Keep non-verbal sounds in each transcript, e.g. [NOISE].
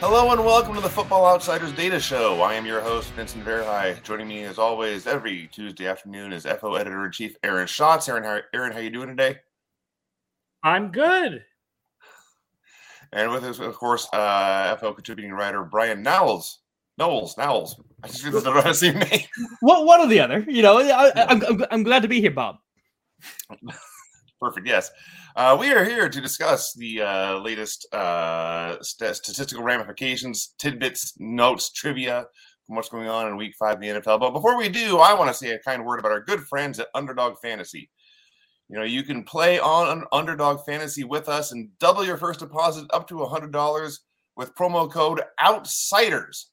Hello and welcome to the Football Outsiders Data Show. I am your host, Vincent Verhei. Joining me, as always, every Tuesday afternoon is FO Editor-in-Chief Aaron Schatz. Aaron, how, Aaron, how you doing today? I'm good. And with us, of course, uh, FO contributing writer Bryan Knowles. Knowles, Knowles. [LAUGHS] I just think that's the same name. What one or the other? You know, I, I'm, I'm glad to be here, Bob. [LAUGHS] Perfect. Yes. Uh, we are here to discuss the uh, latest uh, st- statistical ramifications, tidbits, notes, trivia from what's going on in Week Five in the NFL. But before we do, I want to say a kind word about our good friends at Underdog Fantasy. You know, you can play on Underdog Fantasy with us and double your first deposit up to $100 with promo code OUTSIDERS.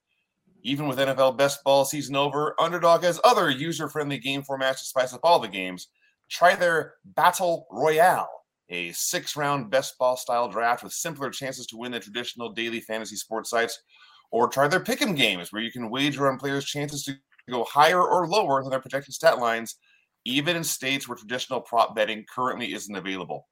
Even with NFL best ball season over, Underdog has other user friendly game formats to spice up all the games. Try their Battle Royale a six round best ball style draft with simpler chances to win than traditional daily fantasy sports sites, or try their pick'em games where you can wager on players' chances to go higher or lower than their projected stat lines, even in states where traditional prop betting currently isn't available.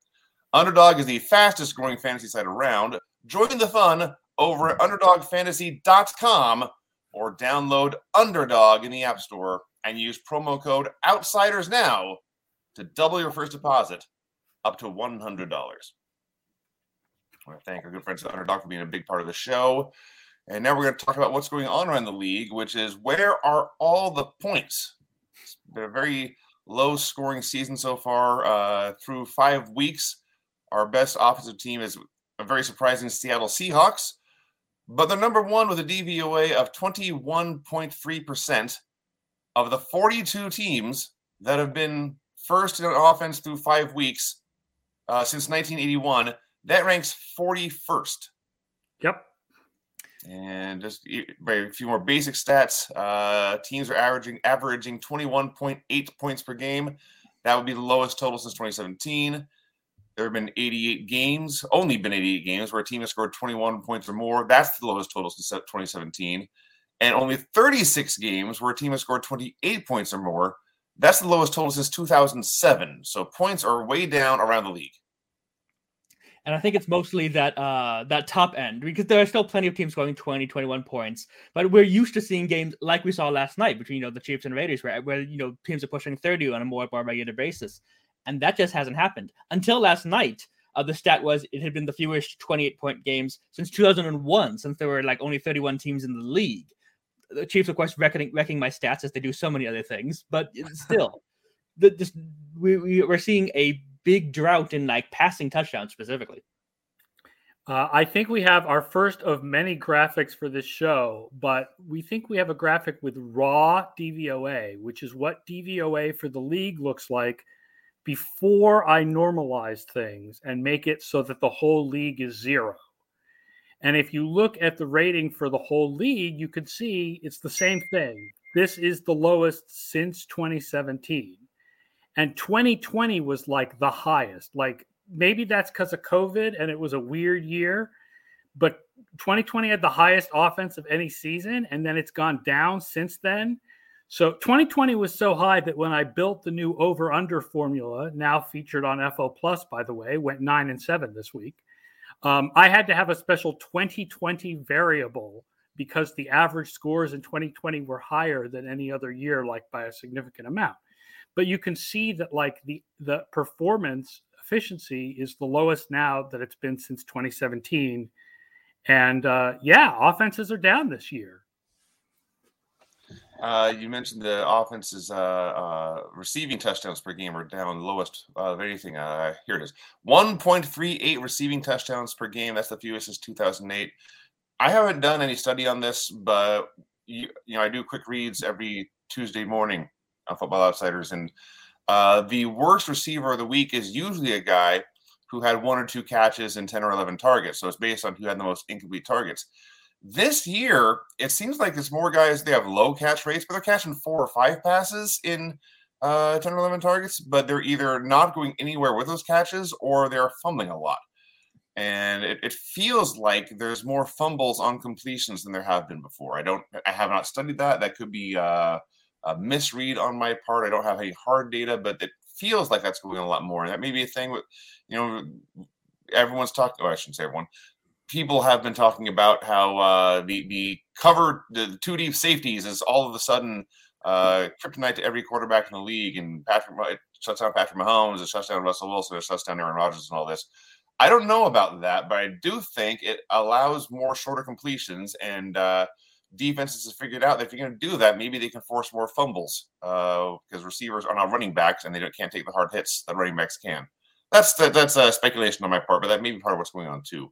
Underdog is the fastest growing fantasy site around. Join the fun over at underdogfantasy.com or download Underdog in the App Store and use promo code OUTSIDERS now to double your first deposit up to $100. I want to thank our good friends at Underdog for being a big part of the show. And now we're going to talk about what's going on around the league, which is where are all the points? It's been a very low scoring season so far uh, through five weeks. Our best offensive team is a very surprising Seattle Seahawks, but they're number one with a DVOA of 21.3% of the 42 teams that have been first in offense through five weeks uh, since 1981. That ranks 41st. Yep. And just a few more basic stats. Uh, teams are averaging averaging 21.8 points per game. That would be the lowest total since 2017. There have been 88 games, only been 88 games where a team has scored 21 points or more. That's the lowest total since 2017. And only 36 games where a team has scored 28 points or more. That's the lowest total since 2007. So points are way down around the league. And I think it's mostly that uh that top end because there are still plenty of teams scoring 20, 21 points. But we're used to seeing games like we saw last night between you know the Chiefs and Raiders where, where you know teams are pushing 30 on a more, regular basis. And that just hasn't happened. Until last night, uh, the stat was it had been the fewest 28 point games since 2001, since there were like only 31 teams in the league the Chiefs, of course, wrecking wrecking my stats as they do so many other things, but still, [LAUGHS] the, just we, we we're seeing a big drought in like passing touchdowns specifically. Uh, I think we have our first of many graphics for this show, but we think we have a graphic with raw DVOA, which is what DVOA for the league looks like before I normalize things and make it so that the whole league is zero. And if you look at the rating for the whole league, you could see it's the same thing. This is the lowest since 2017. And 2020 was like the highest. Like maybe that's because of COVID and it was a weird year, but 2020 had the highest offense of any season. And then it's gone down since then. So 2020 was so high that when I built the new over under formula, now featured on FO Plus, by the way, went nine and seven this week um, I had to have a special 2020 variable because the average scores in 2020 were higher than any other year, like by a significant amount. But you can see that like the the performance efficiency is the lowest now that it's been since 2017. And uh, yeah, offenses are down this year. Uh, you mentioned the offense's uh, uh, receiving touchdowns per game are down lowest of anything. Uh, here it is 1.38 receiving touchdowns per game. That's the fewest since 2008. I haven't done any study on this, but you, you know, I do quick reads every Tuesday morning on Football Outsiders. And uh, the worst receiver of the week is usually a guy who had one or two catches and 10 or 11 targets. So it's based on who had the most incomplete targets. This year, it seems like there's more guys, they have low catch rates, but they're catching four or five passes in uh, 10 or 11 targets, but they're either not going anywhere with those catches or they're fumbling a lot. And it, it feels like there's more fumbles on completions than there have been before. I don't, I have not studied that. That could be uh, a misread on my part. I don't have any hard data, but it feels like that's going a lot more. And that may be a thing with, you know, everyone's talking. Oh, I shouldn't say everyone people have been talking about how uh, the the cover the two deep safeties is all of a sudden uh, kryptonite to every quarterback in the league, and Patrick it shuts down Patrick Mahomes, it shuts down Russell Wilson, it shuts down Aaron Rodgers, and all this. I don't know about that, but I do think it allows more shorter completions and uh, defenses have figured out that if you're going to do that, maybe they can force more fumbles because uh, receivers are not running backs and they can't take the hard hits that running backs can. That's the, that's a speculation on my part, but that may be part of what's going on too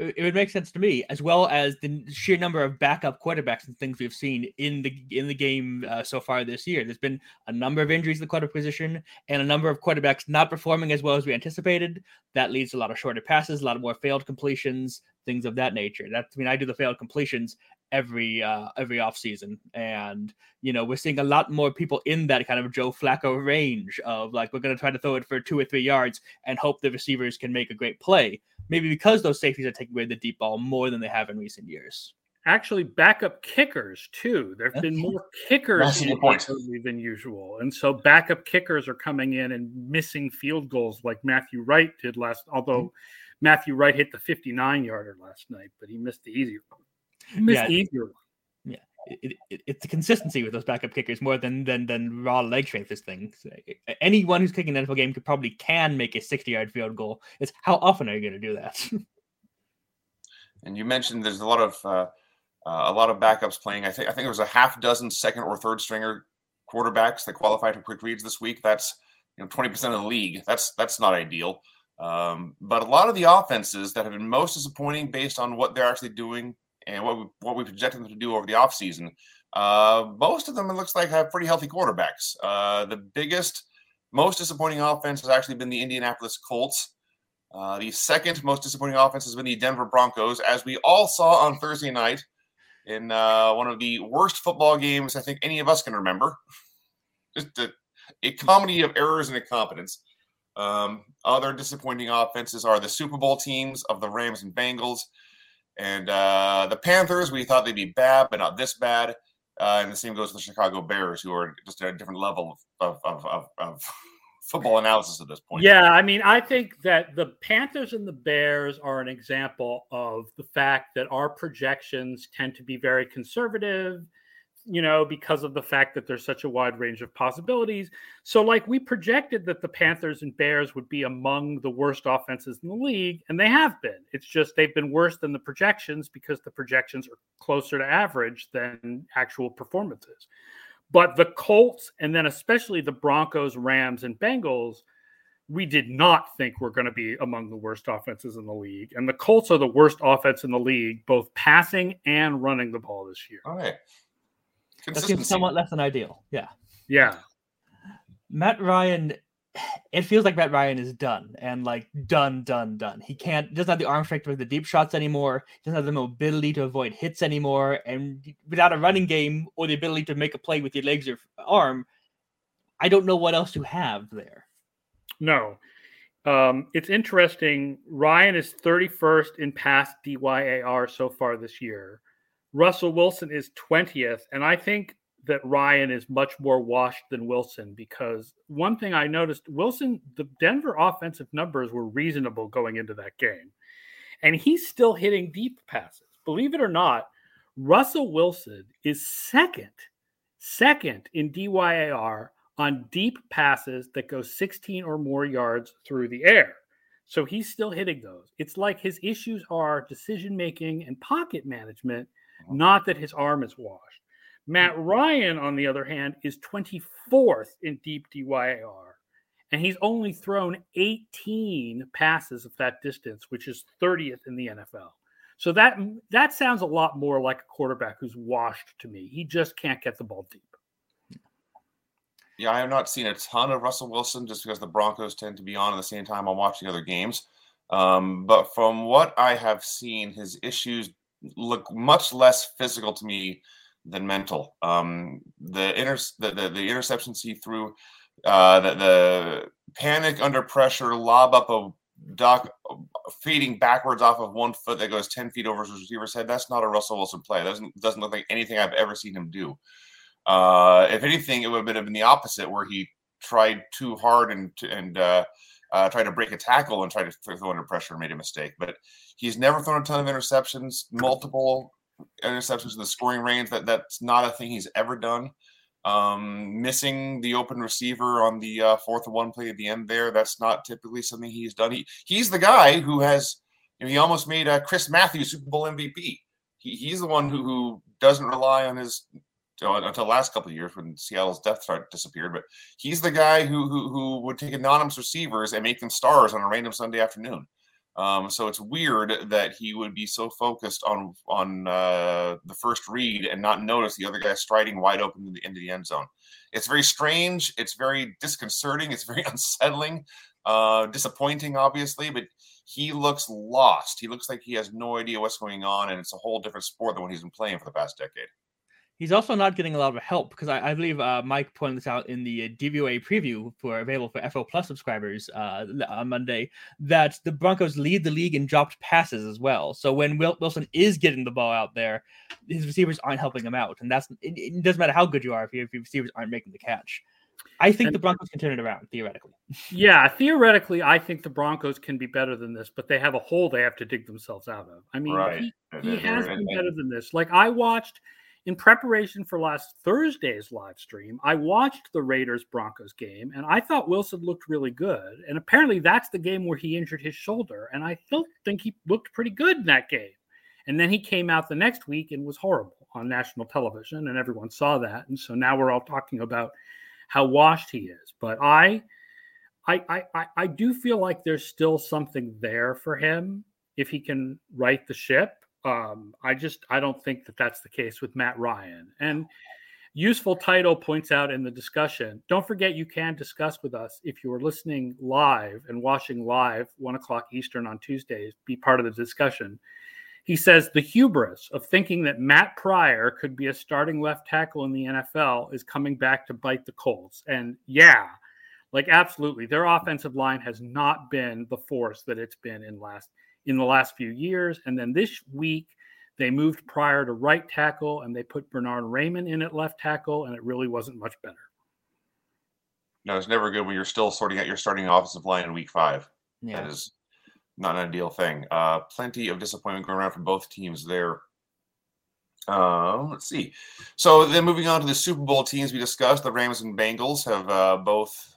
it would make sense to me, as well as the sheer number of backup quarterbacks and things we've seen in the in the game uh, so far this year. There's been a number of injuries in the quarterback position, and a number of quarterbacks not performing as well as we anticipated. That leads to a lot of shorter passes, a lot of more failed completions, things of that nature. That's I mean, I do the failed completions every uh, every off season, and you know we're seeing a lot more people in that kind of Joe Flacco range of like we're going to try to throw it for two or three yards and hope the receivers can make a great play maybe because those safeties are taking away the deep ball more than they have in recent years. Actually, backup kickers too. There have been more kickers than usual, and so backup kickers are coming in and missing field goals like Matthew Wright did last. Although mm-hmm. Matthew Wright hit the 59 yarder last night, but he missed the easier one. He missed yeah. the easier one it, it, it's the consistency with those backup kickers more than than than raw leg strength. This thing, anyone who's kicking an NFL game could probably can make a sixty yard field goal. It's how often are you going to do that? [LAUGHS] and you mentioned there's a lot of uh, uh, a lot of backups playing. I think I think there was a half dozen second or third stringer quarterbacks that qualified for quick reads this week. That's you know twenty percent of the league. That's that's not ideal. Um, but a lot of the offenses that have been most disappointing based on what they're actually doing and what we, what we projected them to do over the offseason, uh, most of them it looks like have pretty healthy quarterbacks. Uh, the biggest, most disappointing offense has actually been the Indianapolis Colts. Uh, the second most disappointing offense has been the Denver Broncos, as we all saw on Thursday night in uh, one of the worst football games I think any of us can remember. [LAUGHS] Just a, a comedy of errors and incompetence. Um, other disappointing offenses are the Super Bowl teams of the Rams and Bengals. And uh, the Panthers, we thought they'd be bad, but not this bad. Uh, and the same goes for the Chicago Bears, who are just at a different level of, of, of, of [LAUGHS] football analysis at this point. Yeah, I mean, I think that the Panthers and the Bears are an example of the fact that our projections tend to be very conservative you know, because of the fact that there's such a wide range of possibilities. So, like, we projected that the Panthers and Bears would be among the worst offenses in the league, and they have been. It's just they've been worse than the projections because the projections are closer to average than actual performances. But the Colts, and then especially the Broncos, Rams, and Bengals, we did not think we're going to be among the worst offenses in the league. And the Colts are the worst offense in the league, both passing and running the ball this year. All right. That seems somewhat less than ideal. Yeah. Yeah. Matt Ryan, it feels like Matt Ryan is done and like done, done, done. He can't doesn't have the arm strength for the deep shots anymore. He doesn't have the mobility to avoid hits anymore. And without a running game or the ability to make a play with your legs or arm, I don't know what else to have there. No. Um, it's interesting. Ryan is 31st in pass DYAR so far this year. Russell Wilson is 20th. And I think that Ryan is much more washed than Wilson because one thing I noticed Wilson, the Denver offensive numbers were reasonable going into that game. And he's still hitting deep passes. Believe it or not, Russell Wilson is second, second in DYAR on deep passes that go 16 or more yards through the air. So he's still hitting those. It's like his issues are decision making and pocket management not that his arm is washed. Matt Ryan, on the other hand, is 24th in deep DYAR, and he's only thrown 18 passes of that distance, which is 30th in the NFL. So that that sounds a lot more like a quarterback who's washed to me. He just can't get the ball deep. Yeah, I have not seen a ton of Russell Wilson just because the Broncos tend to be on at the same time I'm watching other games. Um, but from what I have seen, his issues look much less physical to me than mental. Um, the, inter- the, the, the interceptions he threw, uh, the, the panic under pressure, lob up a duck, feeding backwards off of one foot that goes 10 feet over his receiver's head. That's not a Russell Wilson play. That doesn't, doesn't look like anything I've ever seen him do. Uh, if anything, it would have been the opposite where he tried too hard and, and, uh, uh, tried to break a tackle and tried to throw under pressure and made a mistake. But he's never thrown a ton of interceptions, multiple interceptions in the scoring range. That that's not a thing he's ever done. Um, missing the open receiver on the uh, fourth and one play at the end there. That's not typically something he's done. He he's the guy who has you know, he almost made Chris Matthews Super Bowl MVP. He, he's the one who, who doesn't rely on his you know, until last couple of years when Seattle's depth chart disappeared. But he's the guy who, who who would take anonymous receivers and make them stars on a random Sunday afternoon. Um, so it's weird that he would be so focused on on uh, the first read and not notice the other guy striding wide open into the, into the end zone. It's very strange. It's very disconcerting. It's [LAUGHS] very unsettling, uh, disappointing, obviously. But he looks lost. He looks like he has no idea what's going on, and it's a whole different sport than what he's been playing for the past decade. He's also not getting a lot of help because I, I believe uh, Mike pointed this out in the DVOA preview for available for FO Plus subscribers uh, on Monday that the Broncos lead the league in dropped passes as well. So when Will, Wilson is getting the ball out there, his receivers aren't helping him out, and that's it, it doesn't matter how good you are if, you, if your receivers aren't making the catch. I think and, the Broncos can turn it around theoretically. [LAUGHS] Yeah, theoretically, I think the Broncos can be better than this, but they have a hole they have to dig themselves out of. I mean, right. he, he has been better than this. Like I watched in preparation for last Thursday's live stream, I watched the Raiders Broncos game and I thought Wilson looked really good. And apparently that's the game where he injured his shoulder. And I still think he looked pretty good in that game. And then he came out the next week and was horrible on national television, and everyone saw that. And so now we're all talking about how washed he is. But I, I, I, I do feel like there's still something there for him if he can right the ship. Um, I just I don't think that that's the case with Matt Ryan. And useful title points out in the discussion. Don't forget you can discuss with us if you are listening live and watching live one o'clock Eastern on Tuesdays. Be part of the discussion. He says the hubris of thinking that Matt Pryor could be a starting left tackle in the NFL is coming back to bite the Colts. And yeah, like absolutely, their offensive line has not been the force that it's been in last in the last few years. And then this week, they moved Pryor to right tackle and they put Bernhard Raimann in at left tackle, and it really wasn't much better. No, it's never good when you're still sorting out your starting offensive line in week five. Yeah. That is not an ideal thing. Uh, plenty of disappointment going around for both teams there. Um, let's see. So then moving on to the Super Bowl teams we discussed, the Rams and Bengals have uh, both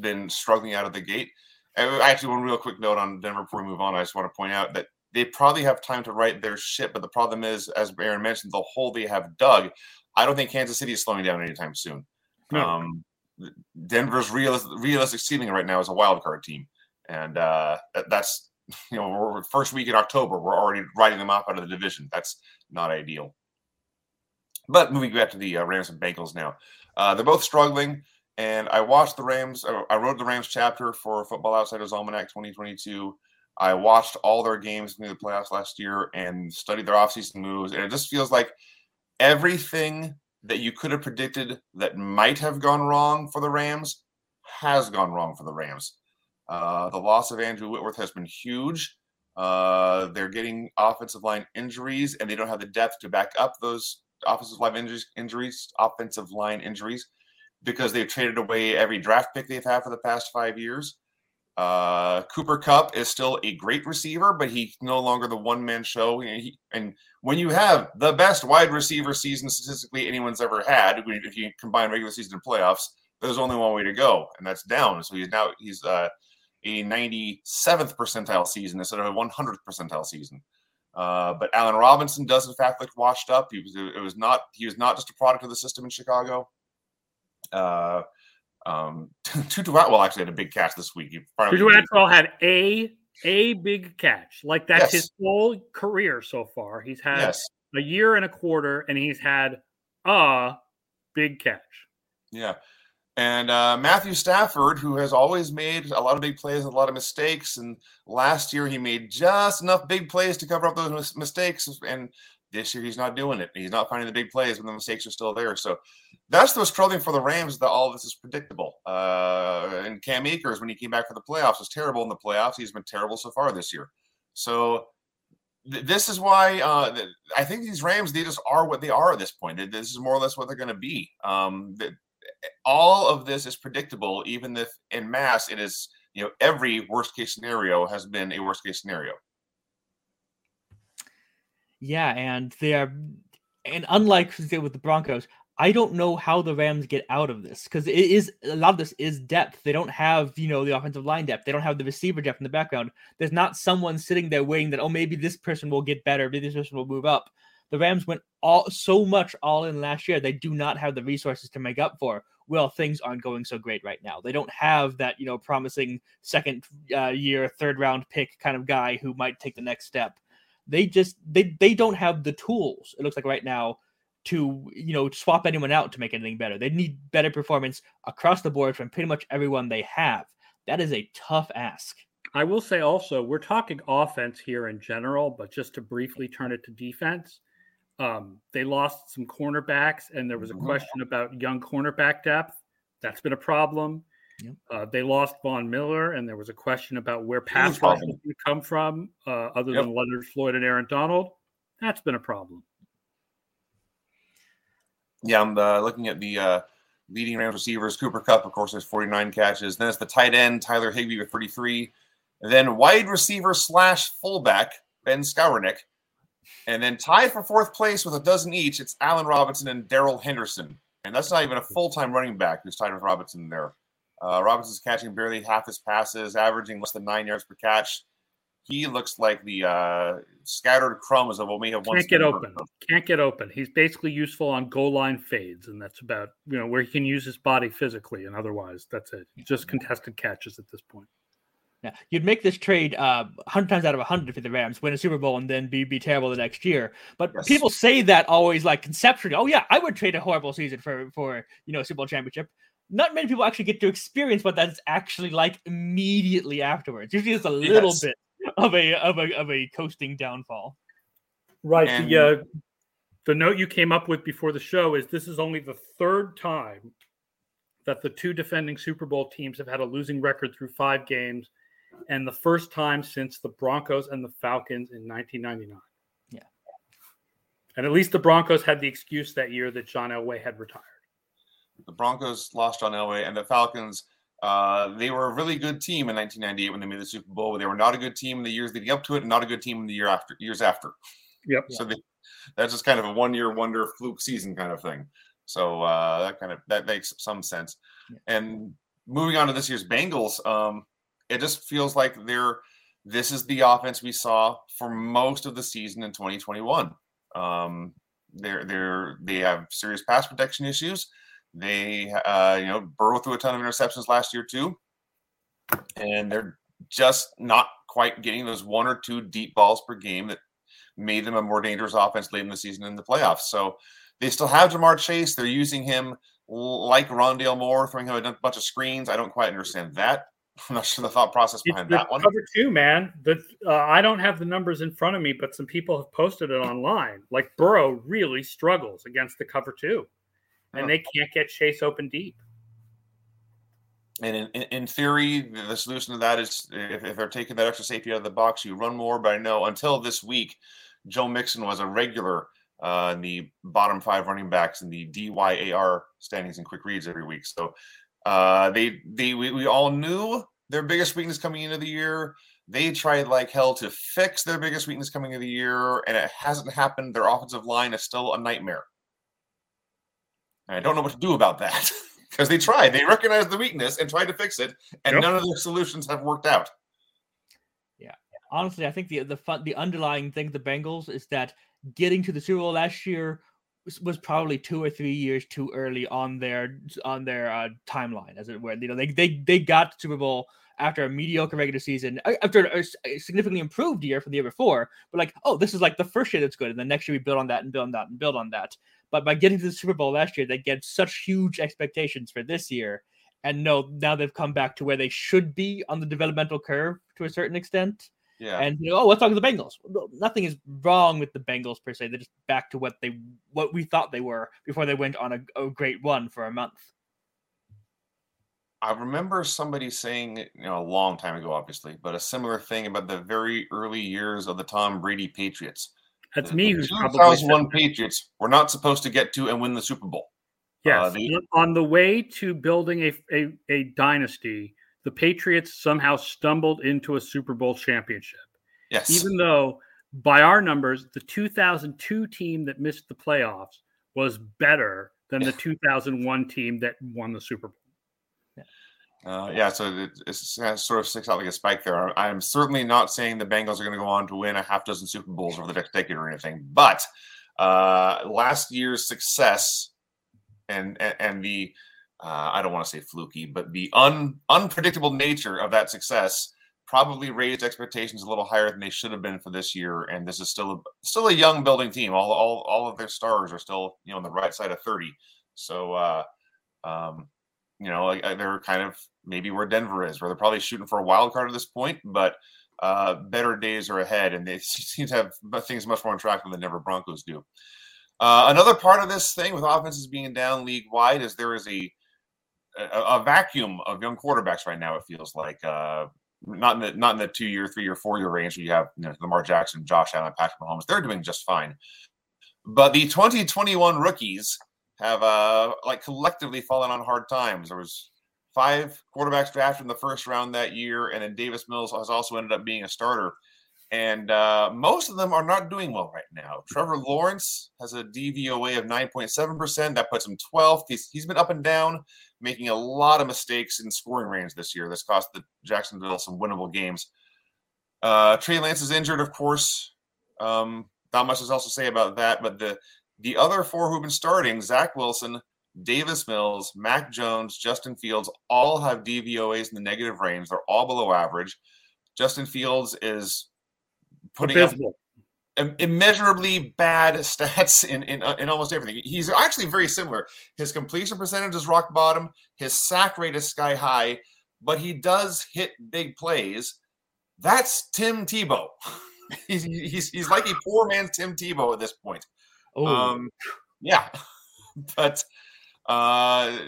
been struggling out of the gate. Actually, one real quick note on Denver before we move on. I just want to point out that they probably have time to write their shit, but the problem is, as Aaron mentioned, the hole they have dug. I don't think Kansas City is slowing down anytime soon. No. Um, Denver's realistic, realistic ceiling right now is a wild card team, and uh, that's [LAUGHS] you know, first week in October, we're already writing them off out of the division. That's not ideal. But moving back to the uh, Rams and Bengals now, uh, they're both struggling. And I watched the Rams. Uh, I wrote the Rams chapter for Football Outsiders Almanac 2022. I watched all their games in the playoffs last year and studied their offseason moves. And it just feels like everything that you could have predicted that might have gone wrong for the Rams has gone wrong for the Rams. Uh, the loss of Andrew Whitworth has been huge. Uh, they're getting offensive line injuries, and they don't have the depth to back up those offensive line injuries. Injuries, offensive line injuries, because they've traded away every draft pick they've had for the past five years. Uh, Cooper Kupp is still a great receiver, but he's no longer the one man show. He, and when you have the best wide receiver season statistically anyone's ever had, if you combine regular season and playoffs, there's only one way to go, and that's down. So he's now he's uh, a 97th percentile season instead of a 100th percentile season. Uh, but Allen Robinson does in fact look washed up. He was it was not he was not just a product of the system in Chicago. Uh, um, [LAUGHS] Tutu Atwell actually had a big catch this week. Tutu Atwell had a a big catch. Like that's yes. his whole career so far. He's had yes. a year and a quarter, and he's had a big catch. Yeah. And uh, Matthew Stafford, who has always made a lot of big plays and a lot of mistakes, and last year he made just enough big plays to cover up those mistakes. And this year he's not doing it. He's not finding the big plays when the mistakes are still there. So that's what's troubling for the Rams. That all this is predictable. Uh, and Cam Akers, when he came back for the playoffs, was terrible in the playoffs. He's been terrible so far this year. So th- this is why uh, th- I think these Rams they just are what they are at this point. This is more or less what they're going to be. Um, all of this is predictable, even if in mass it is you know, every worst case scenario has been a worst case scenario. Yeah, and they are, and unlike with the Broncos, I don't know how the Rams get out of this because it is a lot of this is depth. They don't have, you know, the offensive line depth. They don't have the receiver depth in the background. There's not someone sitting there waiting that, oh, maybe this person will get better, maybe this person will move up. The Rams went all so much all in last year. They do not have the resources to make up for. Well, things aren't going so great right now. They don't have that, you know, promising second uh, year, third round pick kind of guy who might take the next step. They just they they don't have the tools. It looks like right now to you know swap anyone out to make anything better. They need better performance across the board from pretty much everyone they have. That is a tough ask. I will say also, we're talking offense here in general, but just to briefly turn it to defense, um, they lost some cornerbacks, and there was a mm-hmm. question about young cornerback depth. That's been a problem. Yep. Uh, they lost Von Miller, and there was a question about where pass rush was going to come from, uh, other yep. than Leonard Floyd and Aaron Donald. That's been a problem. Yeah, I'm uh, looking at the uh, leading Rams receivers. Cooper Kupp, of course, has 49 catches. Then it's the tight end Tyler Higbee with 33. And then wide receiver slash fullback Ben Skowronek and then tied for fourth place with a dozen each, it's Allen Robinson and Darrell Henderson. And that's not even a full time running back who's tied with Robinson there. Uh, Robinson's catching barely half his passes, averaging less than nine yards per catch. He looks like the uh, scattered crumbs of what we have once. Can't get open. Can't get open. He's basically useful on goal line fades, and that's about you know where he can use his body physically, and otherwise that's it. Just contested catches at this point. Yeah, you'd make this trade uh, 100 times out of 100 for the Rams, win a Super Bowl, and then be, be terrible the next year. But yes. people say that always like conceptually, oh, yeah, I would trade a horrible season for, for you know, Super Bowl championship. Not many people actually get to experience what that's actually like immediately afterwards. Usually it's a little yes. bit of a, of a of a coasting downfall. Right. And... The, uh, the note you came up with before the show is this is only the third time that the two defending Super Bowl teams have had a losing record through five games and the first time since the Broncos and the Falcons in 1999. Yeah. And at least the Broncos had the excuse that year that John Elway had retired. The Broncos lost John Elway, and the Falcons. Uh, they were a really good team in 1998 when they made the Super Bowl. But they were not a good team in the years leading up to it, and not a good team in the year after years after. Yep. So they, that's just kind of a one-year wonder fluke season kind of thing. So uh, that kind of that makes some sense. And moving on to this year's Bengals, um, it just feels like they're this is the offense we saw for most of the season in 2021. Um, they're they're they have serious pass protection issues. They uh, you know Burrow threw a ton of interceptions last year too, and they're just not quite getting those one or two deep balls per game that made them a more dangerous offense late in the season in the playoffs. So they still have Ja'Marr Chase. They're using him like Rondale Moore, throwing him a bunch of screens. I don't quite understand that. [LAUGHS] I'm not sure the thought process behind that one. Cover two, man. The uh, I don't have the numbers in front of me, but some people have posted it online. Like Burrow really struggles against the cover two, and oh. they can't get Chase open deep. And in, in, in, theory, the solution to that is if, if they're taking that extra safety out of the box, you run more. But I know until this week, Joe Mixon was a regular uh, in the bottom five running backs in the DYAR standings and quick reads every week. So uh, they they we, we all knew their biggest weakness coming into the year. They tried like hell to fix their biggest weakness coming into the year, and it hasn't happened. Their offensive line is still a nightmare. I don't know what to do about that [LAUGHS] because they tried. They recognized the weakness and tried to fix it, and yep. none of their solutions have worked out. Yeah, honestly, I think the the fun, the underlying thing the Bengals is that getting to the Super Bowl last year was probably two or three years too early on their on their uh, timeline, as it were. You know, they they they got the Super Bowl after a mediocre regular season, after a, significantly improved year from the year before. But like, oh, this is like the first year that's good, and the next year we build on that and build on that and build on that. But by getting to the Super Bowl last year, they get such huge expectations for this year, and no, now they've come back to where they should be on the developmental curve to a certain extent. Yeah. And you know, oh, let's talk to the Bengals. Nothing is wrong with the Bengals per se. They're just back to what they what we thought they were before they went on a, a great run for a month. I remember somebody saying, you know, a long time ago, obviously, but a similar thing about the very early years of the Tom Brady Patriots. That's the, me who's 2001 Patriots were not supposed to get to and win the Super Bowl. Yes, uh, they, on the way to building a, a, a dynasty, the Patriots somehow stumbled into a Super Bowl championship. Yes. Even though, by our numbers, the 2002 team that missed the playoffs was better than the [LAUGHS] 2001 team that won the Super Bowl. Uh, yeah, so it, it sort of sticks out like a spike there. I'm certainly not saying the Bengals are going to go on to win a half dozen Super Bowls over the next decade or anything, but uh, last year's success and and, and the uh, I don't want to say fluky, but the un, unpredictable nature of that success probably raised expectations a little higher than they should have been for this year. And this is still a still a young building team. All all all of their stars are still you know on the right side of thirty. So uh, um, you know they're kind of maybe where Denver is, where they're probably shooting for a wild card at this point, but uh, better days are ahead, and they [LAUGHS] seem to have things much more attractive than the Denver Broncos do. Uh, another part of this thing with offenses being down league wide is there is a, a, a vacuum of young quarterbacks right now. It feels like uh, not in the not in the two year, three year, four year range. Where you have you know, Lamar Jackson, Josh Allen, Patrick Mahomes. They're doing just fine, but the 2021 rookies have uh, like collectively fallen on hard times. There was five quarterbacks drafted in the first round that year, and then Davis Mills has also ended up being a starter. And uh, most of them are not doing well right now. Trevor Lawrence has a DVOA of 9.7%. That puts him 12th. He's, he's been up and down, making a lot of mistakes in scoring range this year. This cost the Jacksonville some winnable games. Uh, Trey Lance is injured, of course. Um, not much else to say about that. But the the other four who've been starting, Zach Wilson, Davis Mills, Mac Jones, Justin Fields, all have DVOAs in the negative range. They're all below average. Justin Fields is putting Abysmal. up immeasurably bad [LAUGHS] stats in, in uh, in almost everything. He's actually very similar. His completion percentage is rock bottom. His sack rate is sky high, but he does hit big plays. That's Tim Tebow. [LAUGHS] he's, he's he's like a poor man's Tim Tebow at this point. Oh, um, yeah, [LAUGHS] but uh,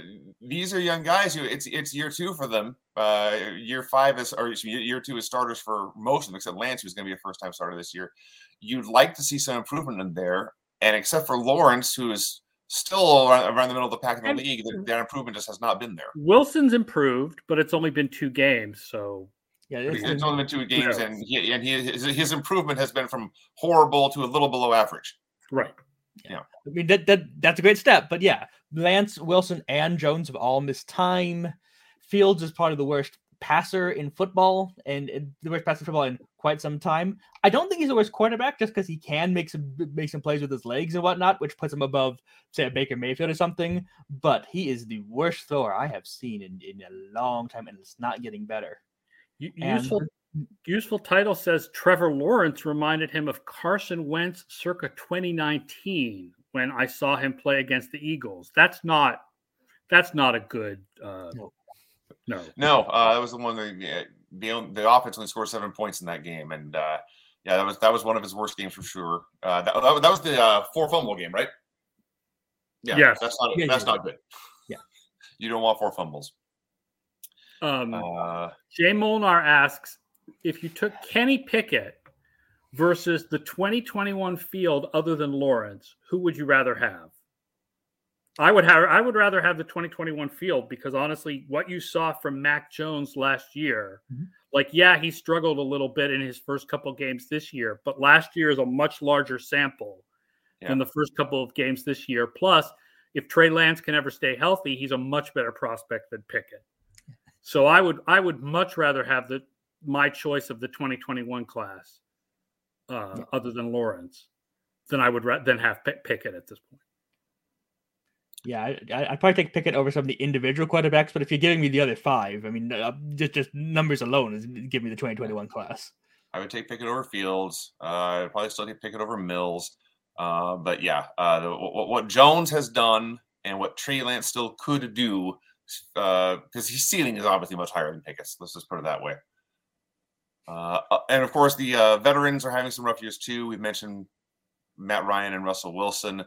these are young guys who it's it's year two for them. Uh, year five is or year two is starters for most of them, except Lance, who's going to be a first time starter this year. You'd like to see some improvement in there, and except for Lawrence, who is still around, around the middle of the pack in the and, league, that, improvement just has not been there. Wilson's improved, but it's only been two games, so yeah, it's, it's only been two games, and he, and he, his, his improvement has been from horrible to a little below average. Right. Yeah. I mean that that that's a great step, but yeah, Lance Wilson and Jones have all missed time. Fields is part of the worst passer in football and, and the worst passer in football in quite some time. I don't think he's the worst quarterback just because he can make some make some plays with his legs and whatnot, which puts him above say a Baker Mayfield or something. But he is the worst thrower I have seen in, in a long time, and it's not getting better. Useful and, useful title says Trevor Lawrence reminded him of Carson Wentz circa 2019 when I saw him play against the Eagles. That's not that's not a good uh, no. No, no, uh, that was the one that the the offense only scored seven points in that game, and uh, yeah, that was that was one of his worst games for sure. Uh, that, that, that was the uh, four fumble game, right? Yeah, yes. that's not yeah, that's yeah. not good. Yeah, you don't want four fumbles. Um, uh, Jay Molnar asks if you took Kenny Pickett versus the 2021 field other than Lawrence, who would you rather have? I would have I would rather have the 2021 field because honestly, what you saw from Mac Jones last year, mm-hmm. like yeah, he struggled a little bit in his first couple games this year, but last year is a much larger sample yeah. than the first couple of games this year. Plus, if Trey Lance can ever stay healthy, he's a much better prospect than Pickett. So I would I would much rather have the my choice of the 2021 class uh, yeah. other than Lawrence then I would ra- than have P- Pickett at this point. Yeah, I, would probably take Pickett over some of the individual quarterbacks, but if you're giving me the other five, I mean, uh, just just numbers alone is give me the 2021 class. I would take Pickett over Fields. Uh, I'd probably still take Pickett over Mills. Uh, but yeah, uh, the, what, what, Jones has done and what Trey Lance still could do, because uh, his ceiling is obviously much higher than Pickett's. Let's just put it that way. Uh, uh, and of course, the uh, veterans are having some rough years too. We've mentioned Matt Ryan and Russell Wilson.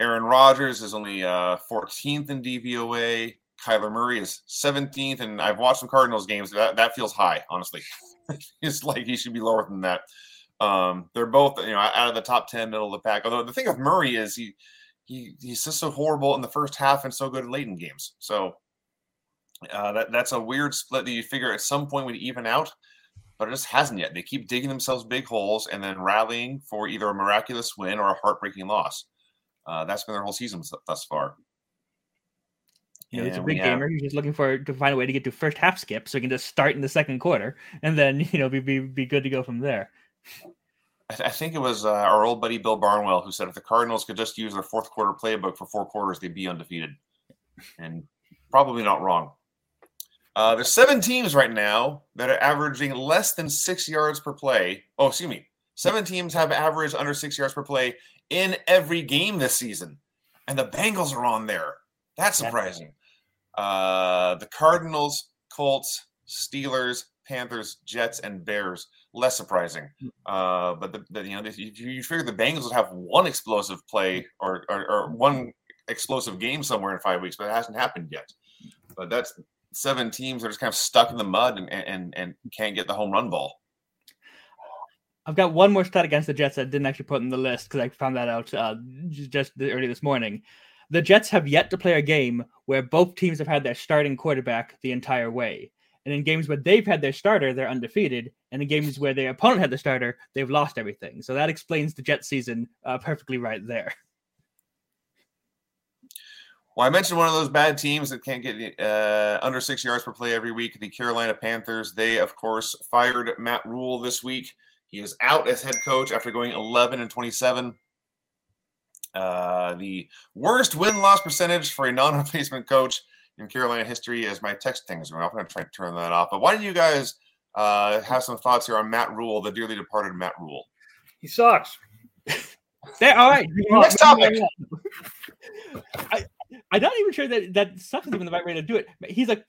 Aaron Rodgers is only uh, 14th in DVOA. Kyler Murray is 17th, and I've watched some Cardinals games. That that feels high, honestly. [LAUGHS] it's like he should be lower than that. Um, they're both, you know, out of the top 10, middle of the pack. Although the thing of Murray is he he he's just so horrible in the first half and so good late in games. So Uh, that that's a weird split that you figure at some point would even out, but it just hasn't yet. They keep digging themselves big holes and then rallying for either a miraculous win or a heartbreaking loss. Uh, that's been their whole season thus far. You know, it's a big gamer. He's just looking for to find a way to get to first half skip, so he can just start in the second quarter, and then [LAUGHS] you know be be, be good to go from there. I, th- I think it was uh, our old buddy Bill Barnwell who said if the Cardinals could just use their fourth quarter playbook for four quarters, they'd be undefeated, and probably not wrong. Uh, there's seven teams right now that are averaging less than six yards per play. Oh, excuse me. Seven teams have averaged under six yards per play in every game this season, and the Bengals are on there. That's surprising. Uh, the Cardinals, Colts, Steelers, Panthers, Jets, and Bears. Less surprising. Hmm. Uh, but the, the, you know you, you figure the Bengals would have one explosive play or, or, or one explosive game somewhere in five weeks, but it hasn't happened yet. But that's seven teams that are just kind of stuck in the mud and and, and can't get the home run ball. I've got one more stat against the Jets that I didn't actually put in the list because I found that out uh, just early this morning. The Jets have yet to play a game where both teams have had their starting quarterback the entire way. And in games where they've had their starter, they're undefeated. And in games where their opponent had the starter, they've lost everything. So that explains the Jets season uh, perfectly right there. Well, I mentioned one of those bad teams that can't get uh, under six yards per play every week, the Carolina Panthers. They, of course, fired Matt Rhule this week. He is out as head coach after going 11 and 27. Uh, the worst win loss percentage for a non replacement coach in Carolina history as my text thing is going off. I'm going to try to turn that off. But why don't you guys uh, have some thoughts here on Matt Rhule, the dearly departed Matt Rhule? He sucks. [LAUGHS] all right. Next topic. [LAUGHS] I, I'm not even sure that that sucks is even the right way to do it. He's like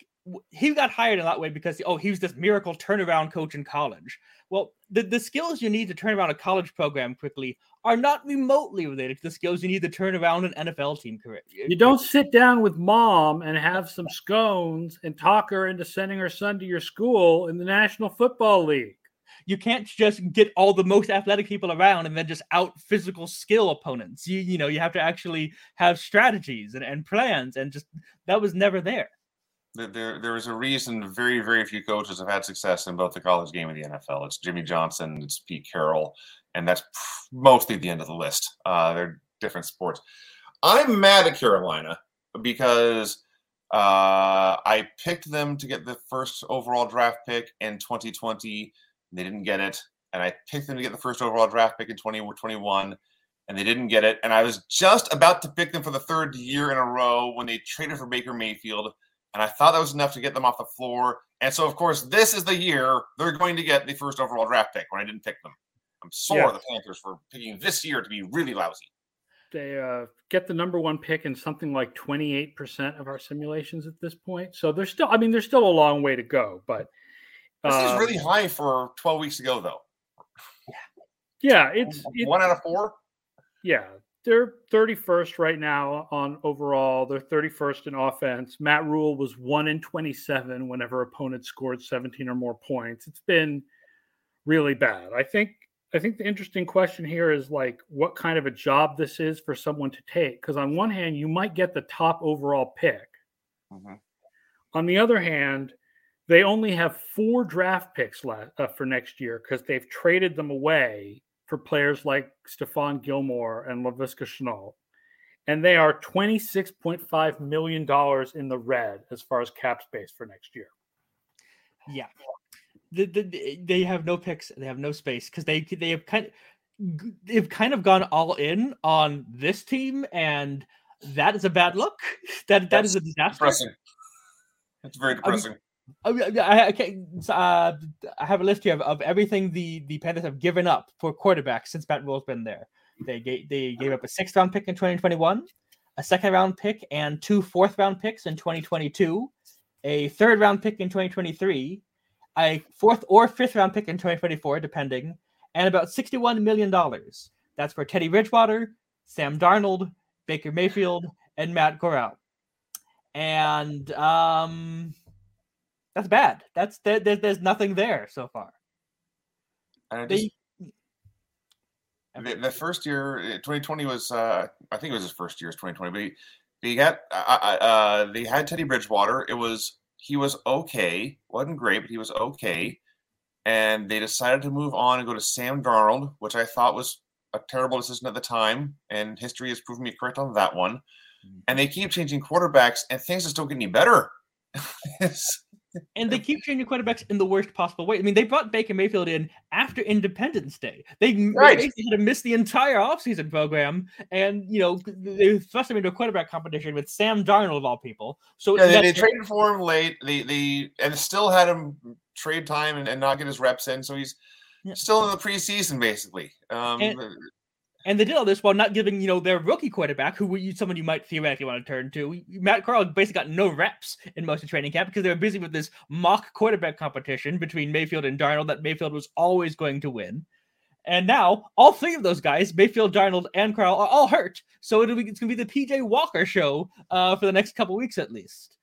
he got hired in that way because oh he was this miracle turnaround coach in college. Well, the, the skills you need to turn around a college program quickly are not remotely related to the skills you need to turn around an NFL team career. You don't sit down with mom and have some scones and talk her into sending her son to your school in the National Football League. You can't just get all the most athletic people around and then just out physical skill opponents. You you know, you have to actually have strategies and, and plans and just that was never there there there is a reason very very few coaches have had success in both the college game and the NFL. It's Jimmy Johnson, it's Pete Carroll, and that's mostly the end of the list. Uh, they're different sports. I'm mad at Carolina because uh, I picked them to get the first overall draft pick in 2020. They didn't get it, and I picked them to get the first overall draft pick in 2021 and they didn't get it. And I was just about to pick them for the third year in a row when they traded for Baker Mayfield and I thought that was enough to get them off the floor. And so, of course, this is the year they're going to get the first overall draft pick when I didn't pick them. I'm sore yeah. the Panthers for picking this year to be really lousy. They uh, get the number one pick in something like 28% of our simulations at this point. So they're still, I mean, there's still a long way to go, but. This is um, really high for 12 weeks ago, though. Yeah, it's, it's one out of four. Yeah, they're 31st right now on overall. They're 31st in offense. Matt Rhule was 1 in 27 whenever opponents scored 17 or more points. It's been really bad. I think I think the interesting question here is like what kind of a job this is for someone to take because on one hand you might get the top overall pick. Mm-hmm. On the other hand, they only have four draft picks left uh, for next year because they've traded them away for players like Stephon Gilmore and Laviska Shenault. And they are $26.5 million in the red as far as cap space for next year. Yeah. The, the, they have no picks. They have no space because they they have kind of, they've kind of gone all in on this team, and that is a bad look. [LAUGHS] That that That's is a disaster. Depressing. It's very depressing. I Oh, I, I, uh, I have a list here of, of everything the, the Panthers have given up for quarterbacks since Matt Rhule's been there. They gave, they gave up a sixth round pick in 2021, a second round pick, and two fourth round picks in 2022, a third round pick in 2023, a fourth or fifth round pick in 2024, depending, and about $61 million. That's for Teddy Bridgewater, Sam Darnold, Baker Mayfield, and Matt Corral. And um, that's bad. That's there, there's nothing there so far. And they, the, the, first year, 2020 was, uh, I think it was his first year, 2020, but he, he had, uh, uh, they had Teddy Bridgewater. It was he was okay. wasn't great, but he was okay. And they decided to move on and go to Sam Darnold, which I thought was a terrible decision at the time, and history has proven me correct on that one. Mm-hmm. And they keep changing quarterbacks, and things just don't get any better. [LAUGHS] and they keep changing quarterbacks in the worst possible way. I mean, they brought Baker Mayfield in after Independence Day. They, right. basically had to miss the entire offseason program, and you know they thrust him into a quarterback competition with Sam Darnold of all people. So yeah, they, they traded for him late. They they and still had him trade time and, and not get his reps in. So he's yeah. still in the preseason basically. Um, and, and they did all this while not giving, you know, their rookie quarterback, who you someone you might theoretically want to turn to. Matt Corral basically got no reps in most of training camp because they were busy with this mock quarterback competition between Mayfield and Darnold that Mayfield was always going to win. And now all three of those guys, Mayfield, Darnold, and Corral, are all hurt. So it'll be, it's going to be the PJ Walker show uh, for the next couple weeks at least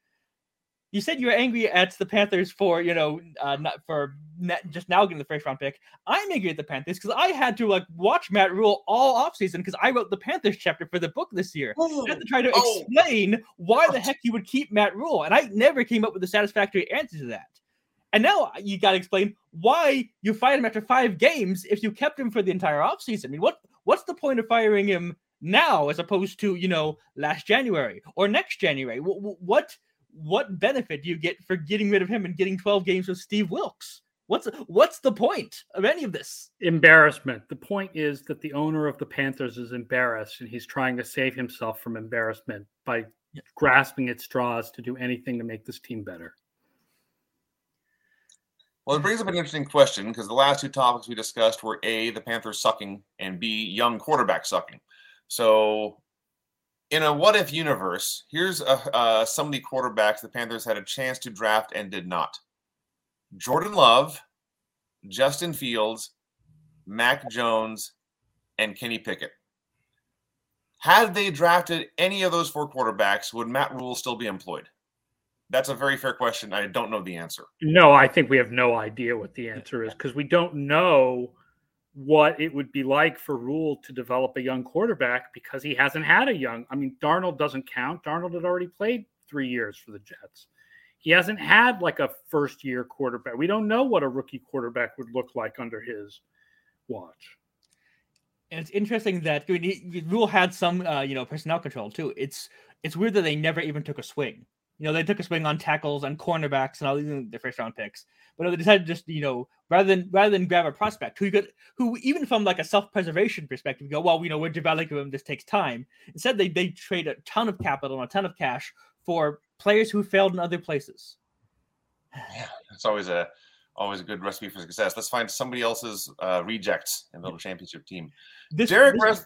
you said you were angry at the Panthers for you know uh, not for net, just now getting the first round pick. I'm angry at the Panthers because I had to like watch Matt Rhule all offseason because I wrote the Panthers chapter for the book this year. Oh, I had to try to oh. explain why the heck you would keep Matt Rhule, and I never came up with a satisfactory answer to that. And now you got to explain why you fired him after five games if you kept him for the entire offseason. I mean, what what's the point of firing him now as opposed to you know last January or next January? What, what what benefit do you get for getting rid of him and getting 12 games with Steve Wilks? What's what's the point of any of this? Embarrassment. The point is that the owner of the Panthers is embarrassed and he's trying to save himself from embarrassment by yeah. grasping at straws to do anything to make this team better. Well, it brings up an interesting question because the last two topics we discussed were A, the Panthers sucking, and B, young quarterback sucking. So in a what if universe, here's a, uh, some of the quarterbacks the Panthers had a chance to draft and did not Jordan Love, Justin Fields, Mac Jones, and Kenny Pickett. Had they drafted any of those four quarterbacks, would Matt Rhule still be employed? That's a very fair question. I don't know the answer. No, I think we have no idea what the answer is because we don't know what it would be like for Rhule to develop a young quarterback because he hasn't had a young. I mean, Darnold doesn't count. Darnold had already played three years for the Jets. He hasn't had like a first year quarterback. We don't know what a rookie quarterback would look like under his watch. And it's interesting that I mean, Rhule had some, uh, you know, personnel control too. It's it's weird that they never even took a swing. You know, they took a swing on tackles and cornerbacks and all these their first round picks, but they decided to just you know rather than rather than grab a prospect who could who even from like a self preservation perspective go well you know we're developing him this takes time. Instead they they trade a ton of capital and a ton of cash for players who failed in other places. Yeah, it's always a always a good recipe for success. Let's find somebody else's uh, rejects and build a championship team. This, Derek this,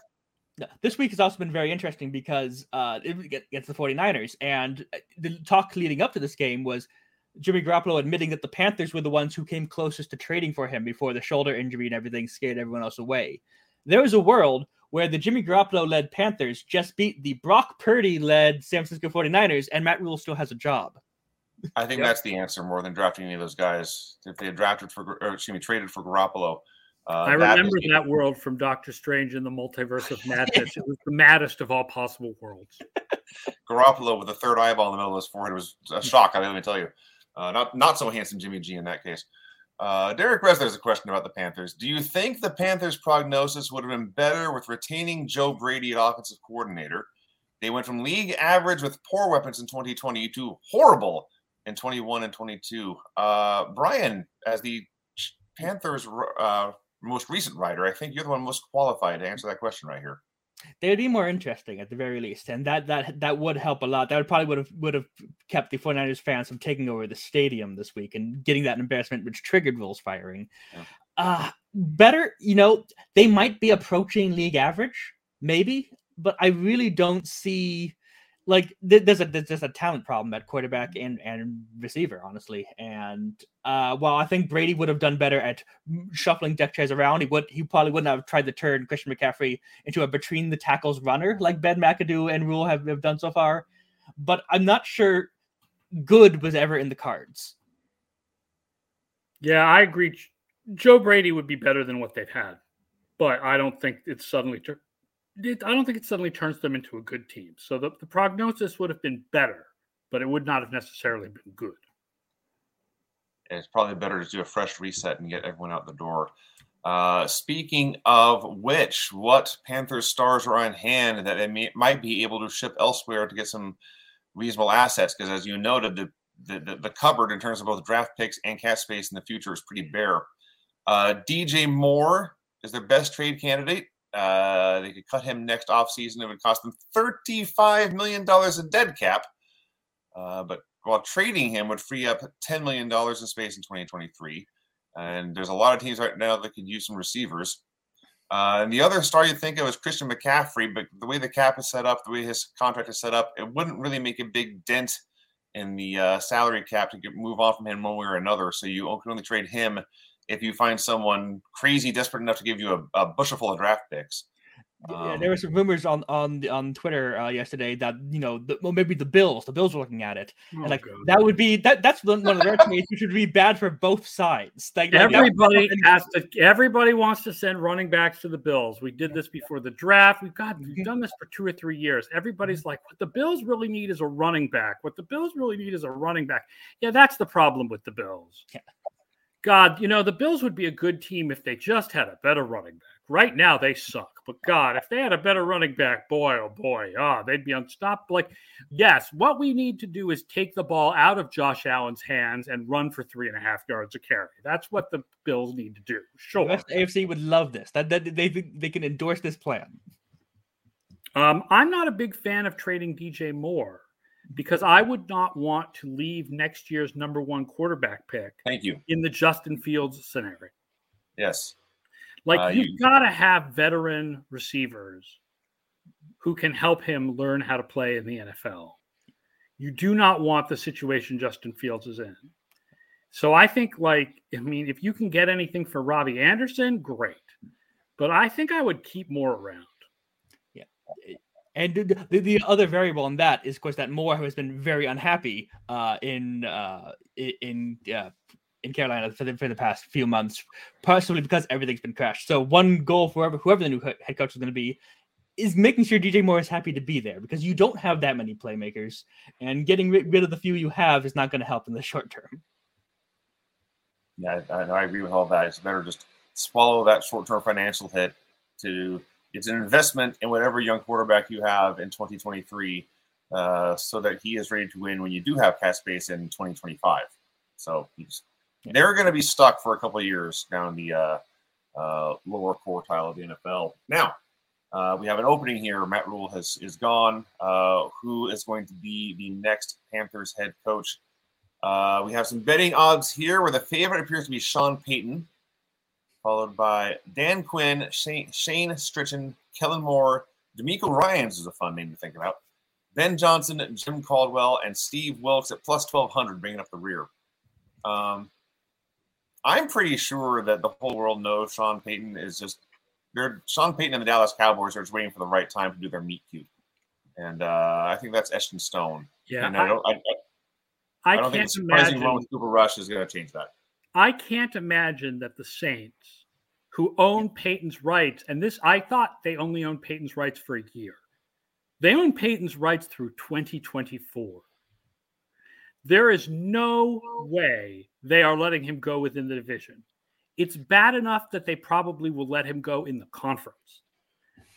this week has also been very interesting because uh, it gets the 49ers. And uh, the talk leading up to this game was Jimmy Garoppolo admitting that the Panthers were the ones who came closest to trading for him before the shoulder injury and everything scared everyone else away. There was a world where the Jimmy Garoppolo led Panthers just beat the Brock Purdy led San Francisco 49ers, and Matt Rhule still has a job. I think yep. that's the answer more than drafting any of those guys. If they had drafted for, or excuse me, traded for Garoppolo, uh, I remember that, that world from Doctor Strange in the Multiverse of Madness. it was the [LAUGHS] maddest of all possible worlds. Garoppolo with a third eyeball in the middle of his forehead was a shock. I didn't even tell you. Uh, not not so handsome Jimmy G in that case. Uh, Derek Bresler has a question about the Panthers. Do you think the Panthers' prognosis would have been better with retaining Joe Brady at offensive coordinator? They went from league average with poor weapons in 2020 to horrible in 21 and 22. Uh, Bryan, as the Panthers uh, most recent writer, I think you're the one most qualified to answer that question right here. They'd be more interesting at the very least, and that that that would help a lot. That would probably would have would have kept the 49ers fans from taking over the stadium this week and getting that embarrassment which triggered Rhule's firing. Yeah. Uh better, you know, they might be approaching league average, maybe, but I really don't see like there's a there's just a talent problem at quarterback and and receiver, honestly. And uh, while I think Brady would have done better at shuffling deck chairs around, he would he probably wouldn't have tried to turn Christian McCaffrey into a between the tackles runner like Ben McAdoo and Rhule have, have done so far. But I'm not sure good was ever in the cards. Yeah, I agree. Joe Brady would be better than what they've had, but I don't think it's suddenly turned it, I don't think it suddenly turns them into a good team. So the, the prognosis would have been better, but it would not have necessarily been good. it's probably better to do a fresh reset and get everyone out the door. Uh, speaking of which, what Panthers stars are on hand that they may, might be able to ship elsewhere to get some reasonable assets? Because as you noted, the, the, the, the, cupboard in terms of both draft picks and cap space in the future is pretty bare. Uh, DJ Moore is their best trade candidate. Uh, they could cut him next offseason. It would cost them $35 million in dead cap. Uh, but while trading him would free up $10 million in space in 2023. And there's a lot of teams right now that could use some receivers. Uh, and the other star you think of is Christian McCaffrey, but the way the cap is set up, the way his contract is set up, it wouldn't really make a big dent in the uh, salary cap to get, move on from him one way or another. So you can only trade him if you find someone crazy desperate enough to give you a, a bushel full of draft picks. Yeah, um, there were some rumors on on on Twitter uh, yesterday that you know, the, well, maybe the Bills, the Bills were looking at it, oh, and like God. that would be that that's one of the rare [LAUGHS] trades which would be bad for both sides. Like, everybody has to, everybody wants to send running backs to the Bills. We did this before the draft. We've got we've mm-hmm. done this for two or three years. Everybody's like, what the Bills really need is a running back. What the Bills really need is a running back. Yeah, that's the problem with the Bills. Yeah. God, you know, the Bills would be a good team if they just had a better running back. Right now, they suck. But God, if they had a better running back, boy, oh boy, ah, oh, they'd be unstoppable. Like, yes, what we need to do is take the ball out of Josh Allen's hands and run for three and a half yards a carry. That's what the Bills need to do. Sure, the AFC would love this. That, that they they can endorse this plan. Um, I'm not a big fan of trading DJ Moore because I would not want to leave next year's number one quarterback pick. Thank you. In the Justin Fields scenario. Yes. Like uh, you've you... got to have veteran receivers who can help him learn how to play in the NFL. You do not want the situation Justin Fields is in. So I think, like, I mean, if you can get anything for Robbie Anderson, great. But I think I would keep more around. Yeah. And the, the, other variable in that is, of course, that Moore has been very unhappy uh, in uh, in uh, in Carolina for the, for the past few months, possibly because everything's been crashed. So one goal for whoever, whoever the new head coach is going to be is making sure DJ Moore is happy to be there because you don't have that many playmakers, and getting rid of the few you have is not going to help in the [LAUGHS] short term. Yeah, I, I agree with all that. It's better just swallow that short term financial hit to it's an investment in whatever young quarterback you have in 2023 uh, so that he is ready to win when you do have cap space in 2025. So he's, they're going to be stuck for a couple of years down the uh, uh, lower quartile of the NFL. Now, uh, we have an opening here. Matt Rhule has is gone. Uh, who is going to be the next Panthers head coach? Uh, we have some betting odds here where the favorite appears to be Sean Payton followed by Dan Quinn, Shane, Shane Steichen, Kellen Moore, DeMeco Ryans is a fun name to think about. Ben Johnson, Jim Caldwell, and Steve Wilks at plus 1200, bringing up the rear. Um, I'm pretty sure that the whole world knows Sean Payton is just they're Sean Payton and the Dallas Cowboys are just waiting for the right time to do their meet cute, and uh, I think that's in stone. Yeah, and I, don't. I, I, I don't think surprising imagine, with Cooper Rush is going to change that. I can't imagine that the Saints, who own Payton's rights, and this I thought they only owned Payton's rights for a year. They own Payton's rights through 2024. There is no way they are letting him go within the division. It's bad enough that they probably will let him go in the conference.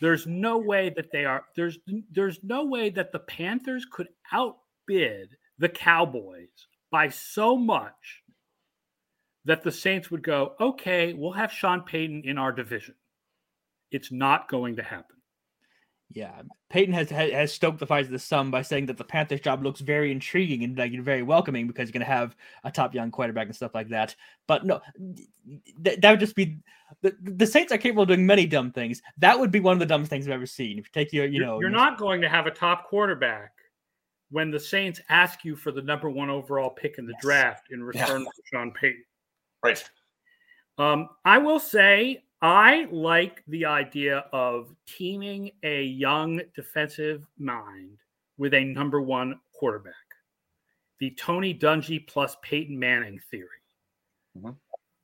There's no way that they are there's there's no way that the Panthers could outbid the Cowboys by so much that the Saints would go, okay, we'll have Sean Payton in our division. It's not going to happen. Yeah, Payton has has stoked the fires of the sun by saying that the Panthers job looks very intriguing and like very welcoming because you're going to have a top young quarterback and stuff like that. But no, th- that would just be the, the Saints are capable of doing many dumb things. That would be one of the dumbest things I've ever seen. If you take your, you know, you're, you're not going to have a top quarterback when the Saints ask you for the number one overall pick in the yes. draft in return yeah. for Sean Payton. Right. Um, I will say I like the idea of teaming a young defensive mind with a number one quarterback. The Tony Dungy plus Peyton Manning theory. Mm-hmm.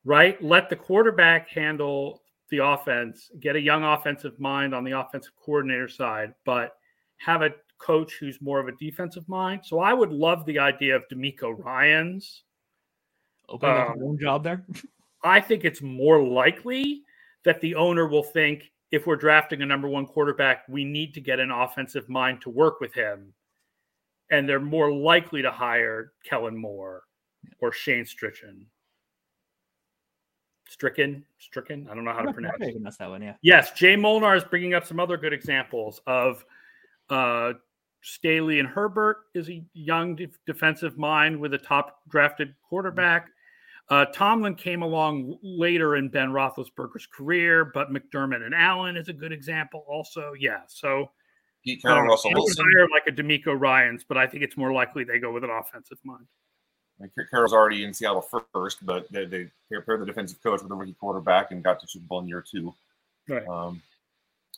Right? Let the quarterback handle the offense, get a young offensive mind on the offensive coordinator side, but have a coach who's more of a defensive mind. So I would love the idea of DeMeco Ryans Opening up his own job there. I think it's more likely that the owner will think if we're drafting a number one quarterback, we need to get an offensive mind to work with him. And they're more likely to hire Kellen Moore or Shane Stricken. Stricken, Stricken. I don't know how to pronounce it. That's that one, yeah. Yes, Jay Molnar is bringing up some other good examples of uh, Staley and Herbert is a young de- defensive mind with a top drafted quarterback. Uh, Tomlin came along later in Ben Roethlisberger's career, but McDermott and Allen is a good example. Also, yeah. So Pete Carroll, uh, Russell Wilson. hire like a DeMeco Ryans, but I think it's more likely they go with an offensive mind. Carroll's already in Seattle first, but they, they paired the defensive coach with a rookie quarterback and got to Super Bowl in year two. Right. Um,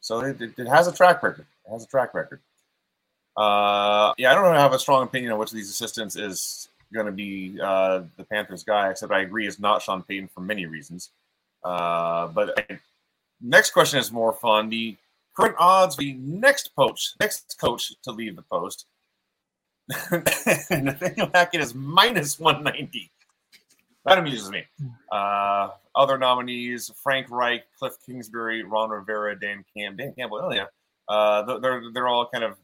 so it, it, it has a track record. It has a track record. Uh, yeah, I don't have a strong opinion on which of these assistants is going to be uh, the Panthers guy, except I agree it's not Sean Payton for many reasons. Uh, but I, next question is more fun. The current odds the next coach, next coach to leave the post. [LAUGHS] Nathaniel Hackett is minus 190. That amuses me. Uh, other nominees: Frank Reich, Cliff Kingsbury, Ron Rivera, Dan Cam, Dan Campbell. Oh yeah, uh, they're they're all kind of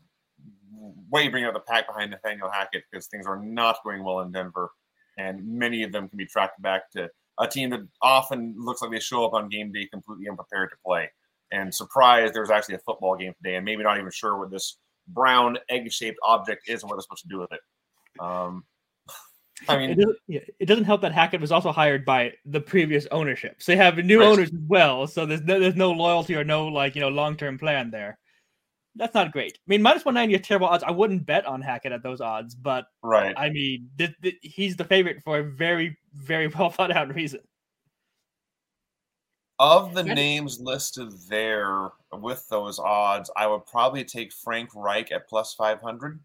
way bringing up the pack behind Nathaniel Hackett because things are not going well in Denver, and many of them can be tracked back to a team that often looks like they show up on game day completely unprepared to play. And surprised there's actually a football game today, and maybe not even sure what this brown egg-shaped object is and what they're supposed to do with it. Um, [SIGHS] I mean, it doesn't, yeah, it doesn't help that Hackett was also hired by the previous ownership. So they have new Right. owners as well. So there's no there's no loyalty or no like you know long term plan there. That's not great. I mean, minus one ninety are terrible odds. I wouldn't bet on Hackett at those odds, but right. I mean, th- th- he's the favorite for a very very [LAUGHS] well thought out reason. Of the That- names listed there with those odds, I would probably take Frank Reich at plus 500.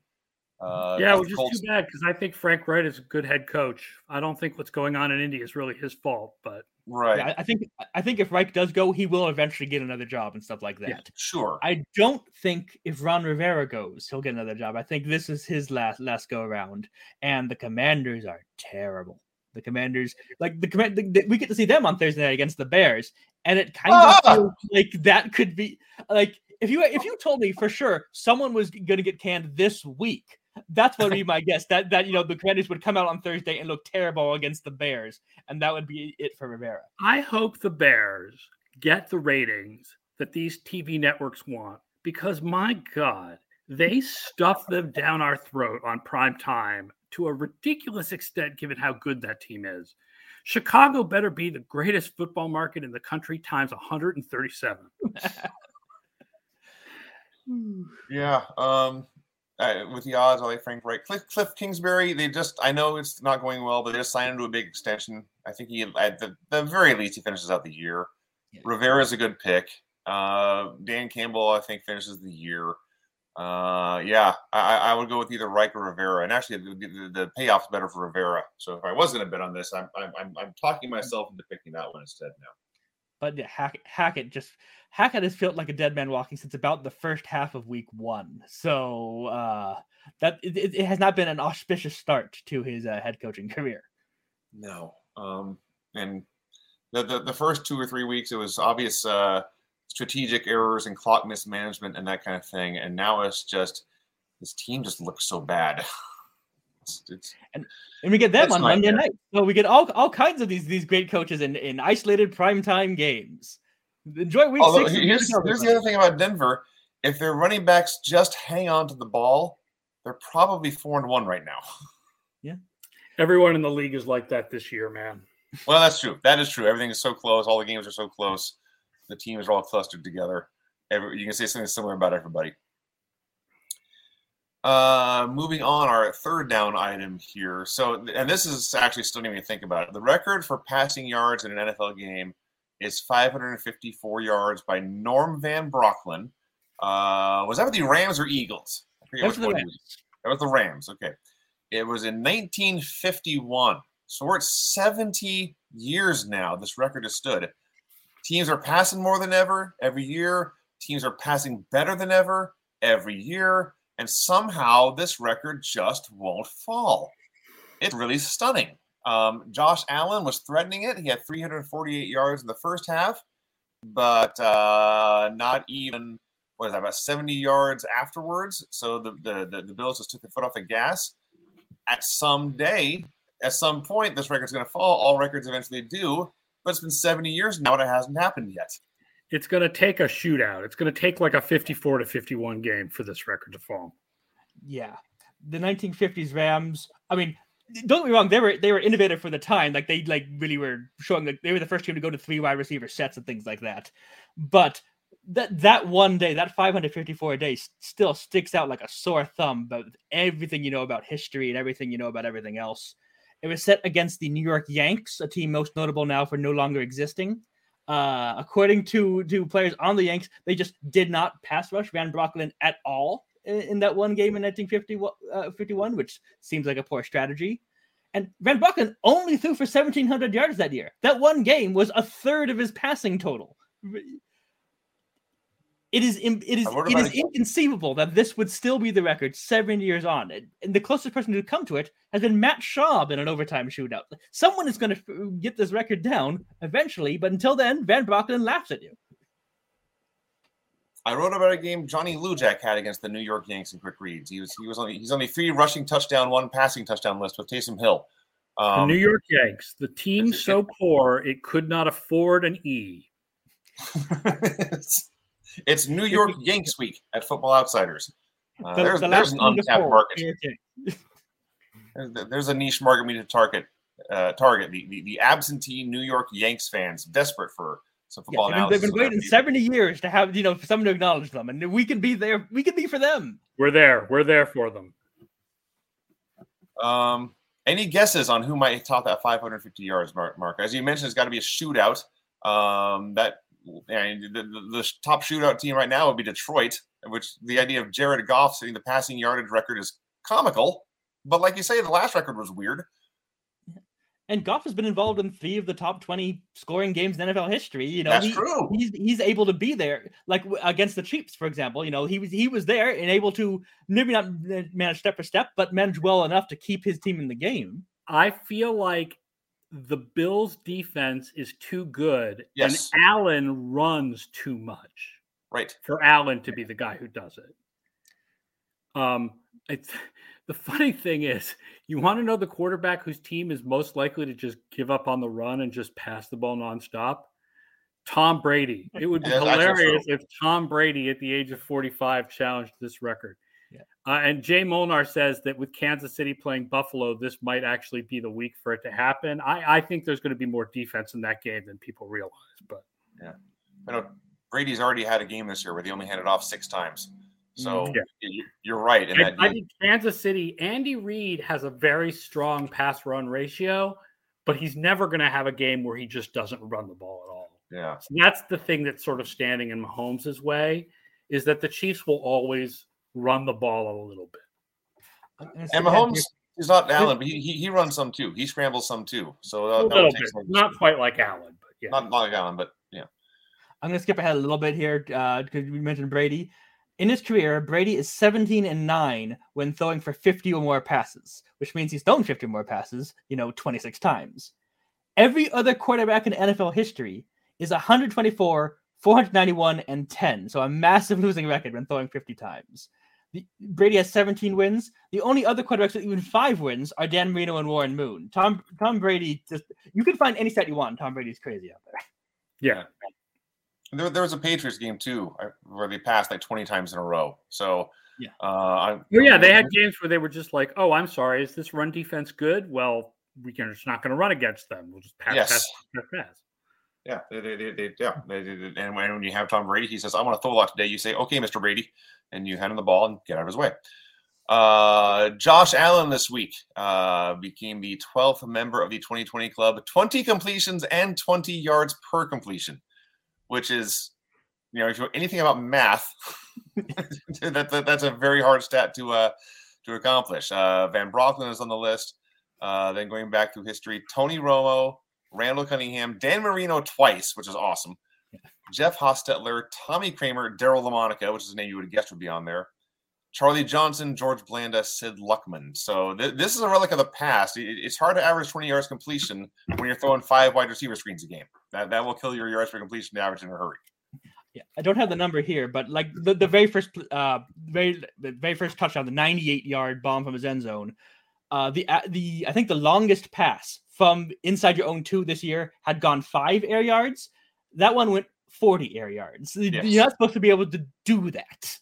Uh, yeah, the which is Colts- too bad because I think Frank Reich is a good head coach. I don't think what's going on in India is really his fault, but Right. Yeah, I, think I think if Reich does go, he will eventually get another job and stuff like that. Yeah. Sure. I don't think if Ron Rivera goes, he'll get another job. I think this is his last last go around. And the Commanders are terrible. The Commanders, like the command, the, the- we get to see them on Thursday night against the Bears, and it kind of Ah! feels like that could be like if you if you told me for sure someone was going to get canned this week. That's what would be [LAUGHS] my guess. That that you know the Commanders would come out on Thursday and look terrible against the Bears, and that would be it for Rivera. I hope the Bears get the ratings that these TV networks want because my God, they stuff them down our throat on prime time to a ridiculous extent given how good that team is. Chicago better be the greatest football market in the country times 137. [LAUGHS] Yeah. Um, uh, with the odds, I like Frank Reich. Cliff, Cliff Kingsbury, they just, I know it's not going well, but they just signed him to a big extension. I think he, at the, the very least, he finishes out the year. Yeah. is a good pick. Uh, Dan Campbell, I think, finishes the year. Uh, yeah, I, I would go with either Reich or Rivera. And actually, the, the, the payoff's better for Rivera. So if I was going to bet on this, I'm, I'm, I'm talking myself into picking that one instead now. But yeah, Hackett, Hackett just Hackett has felt like a dead man walking since about the first half of week one. So uh, that it, it it has not been an auspicious start to his uh, head coaching career. No. Um, and the, the the first two or three weeks, it was obvious uh, strategic errors and clock mismanagement and that kind of thing. And now it's just this team just looks so bad. [LAUGHS] it's, it's And we get them on Monday night. So we get all, all kinds of these these great coaches in, in isolated primetime games. Enjoy week although six. here's, the here's the other thing about Denver: if their running backs just hang on to the ball, they're probably four and one right now. Yeah, everyone in the league is like that this year, man. Well, that's true. That is true. Everything is so close. All the games are so close. The teams are all clustered together. Every, you can say something similar about everybody. Uh, moving on, our third down item here. So, and this is actually still even think about it. The record for passing yards in an NFL game is 554 yards by Norm Van Brocklin. Uh, was that with the Rams or Eagles? I forget Those which the it. That was the Rams. Okay. It was in 1951. So we're at 70 years now. This record has stood. Teams are passing more than ever every year. Teams are passing better than ever every year. And somehow this record just won't fall. It's really stunning. Um, Josh Allen was threatening it. He had 348 yards in the first half, but uh, not even what is that about 70 yards afterwards. So the, the the the Bills just took the foot off the gas. At some day, at some point, this record's going to fall. All records eventually do, but it's been 70 years now and it hasn't happened yet. It's going to take a shootout. It's going to take like a 54 to 51 game for this record to fall. Yeah, the 1950s Rams. I mean, don't get me wrong, they were they were innovative for the time. Like they like really were showing that they were the first team to go to three wide receiver sets and things like that. But that that one day, that 554 days, still sticks out like a sore thumb about everything you know about history and everything you know about everything else. It was set against the New York Yanks, a team most notable now for no longer existing. Uh, according to to players on the Yanks, they just did not pass rush Van Brocklin at all in, in that one game in 1951, uh, which seems like a poor strategy. And Van Brocklin only threw for 1,700 yards that year. That one game was a third of his passing total. It is it is it is inconceivable that this would still be the record seven years on. And the closest person to come to it has been Matt Schaub in an overtime shootout. Someone is going to get this record down eventually, but until then, Van Brocklin laughs at you. I wrote about a game Johnny Lujack had against the New York Yanks in quick reads. He was he was only he's only three rushing touchdown, one passing touchdown list with Taysom Hill. Um, the New York Yanks, the team so poor it could not afford an E. [LAUGHS] [LAUGHS] It's New York Yanks week at Football Outsiders. Uh, the, there's, the there's an untapped market. There's, there's, a niche market we need to target. Uh, target the, the, the absentee New York Yanks fans desperate for some football. Yeah, they've been, they've been waiting 70 years to have you know for someone to acknowledge them, and we can be there. We can be for them. We're there. We're there for them. Um, any guesses on who might top that 550 yards mark? Mark, as you mentioned, it's got to be a shootout. Um, that and the, the, the, top shootout team right now would be Detroit, which the idea of Jared Goff setting the passing yardage record is comical. But like you say, the last record was weird. And Goff has been involved in three of the top 20 scoring games in NFL history. You know, That's he, true. He's he's able to be there, like against the Chiefs, for example. You know, he was he was there and able to maybe not manage step for step, but manage well enough to keep his team in the game. I feel like the Bills defense is too good yes. and Allen runs too much. Right. For Allen to be the guy who does it. Um it's [LAUGHS] the funny thing is, you want to know the quarterback whose team is most likely to just give up on the run and just pass the ball nonstop? Tom Brady. It would be [LAUGHS] yeah, hilarious if Tom Brady at the age of 45 challenged this record. Yeah. Uh, and Jay Molnar says that with Kansas City playing Buffalo, this might actually be the week for it to happen. I, I think there's going to be more defense in that game than people realize. But yeah, I know Brady's already had a game this year where they only handed off six times. So mm, yeah. you're right. In that I think Kansas City, Andy Reid has a very strong pass run ratio, but he's never going to have a game where he just doesn't run the ball at all. Yeah. So that's the thing that's sort of standing in Mahomes' way is that the Chiefs will always run the ball a little bit. And Mahomes is not Allen, but he, he, he runs some too. He scrambles some too. So uh, a little bit. not quite like Allen, but yeah, not, not like Allen, but yeah. I'm gonna skip ahead a little bit here because uh, we mentioned Brady. In his career, Brady is 17 and 9 when throwing for 50 or more passes, which means he's thrown 50 or more passes, you know, 26 times. Every other quarterback in NFL history is 124, 491, and 10. So a massive losing record when throwing 50 times. The, Brady has 17 wins. The only other quarterbacks with even five wins are Dan Marino and Warren Moon. Tom Tom Brady just you can find any stat you want. Tom Brady's crazy out there. Yeah. There, there was a Patriots game too where they passed like 20 times in a row. So yeah, uh, I, yeah, they had games where they were just like, "Oh, I'm sorry, is this run defense good?" Well, we can, it's not going to run against them. We'll just pass, yes. pass, pass, pass. Yeah, they, they, they, yeah. and when you have Tom Brady, he says, "I want to throw a lot today." You say, "Okay, Mr. Brady," and you hand him the ball and get out of his way. Uh, Josh Allen this week uh, became the 12th member of the 2020 club, 20 completions and 20 yards per completion, which is, you know, if you know anything about math, [LAUGHS] that, that, that's a very hard stat to uh, to accomplish. Uh, Van Brocklin is on the list. Uh, then going back through history, Tony Romo, Randall Cunningham, Dan Marino twice, which is awesome. Jeff Hostetler, Tommy Kramer, Daryle Lamonica, which is a name you would have guessed would be on there. Charlie Johnson, George Blanda, Sid Luckman. So th- this is a relic of the past. It- it's hard to average 20 yards completion when you're throwing five wide receiver screens a game. That, that will kill your yards per completion average in a hurry. Yeah, I don't have the number here, but like the, the very first uh very the very first touchdown, the 98 yard bomb from his end zone, uh the uh, the I think the longest pass from inside your own two this year had gone five air yards. That one went 40 air yards. Yes. You're not supposed to be able to do that.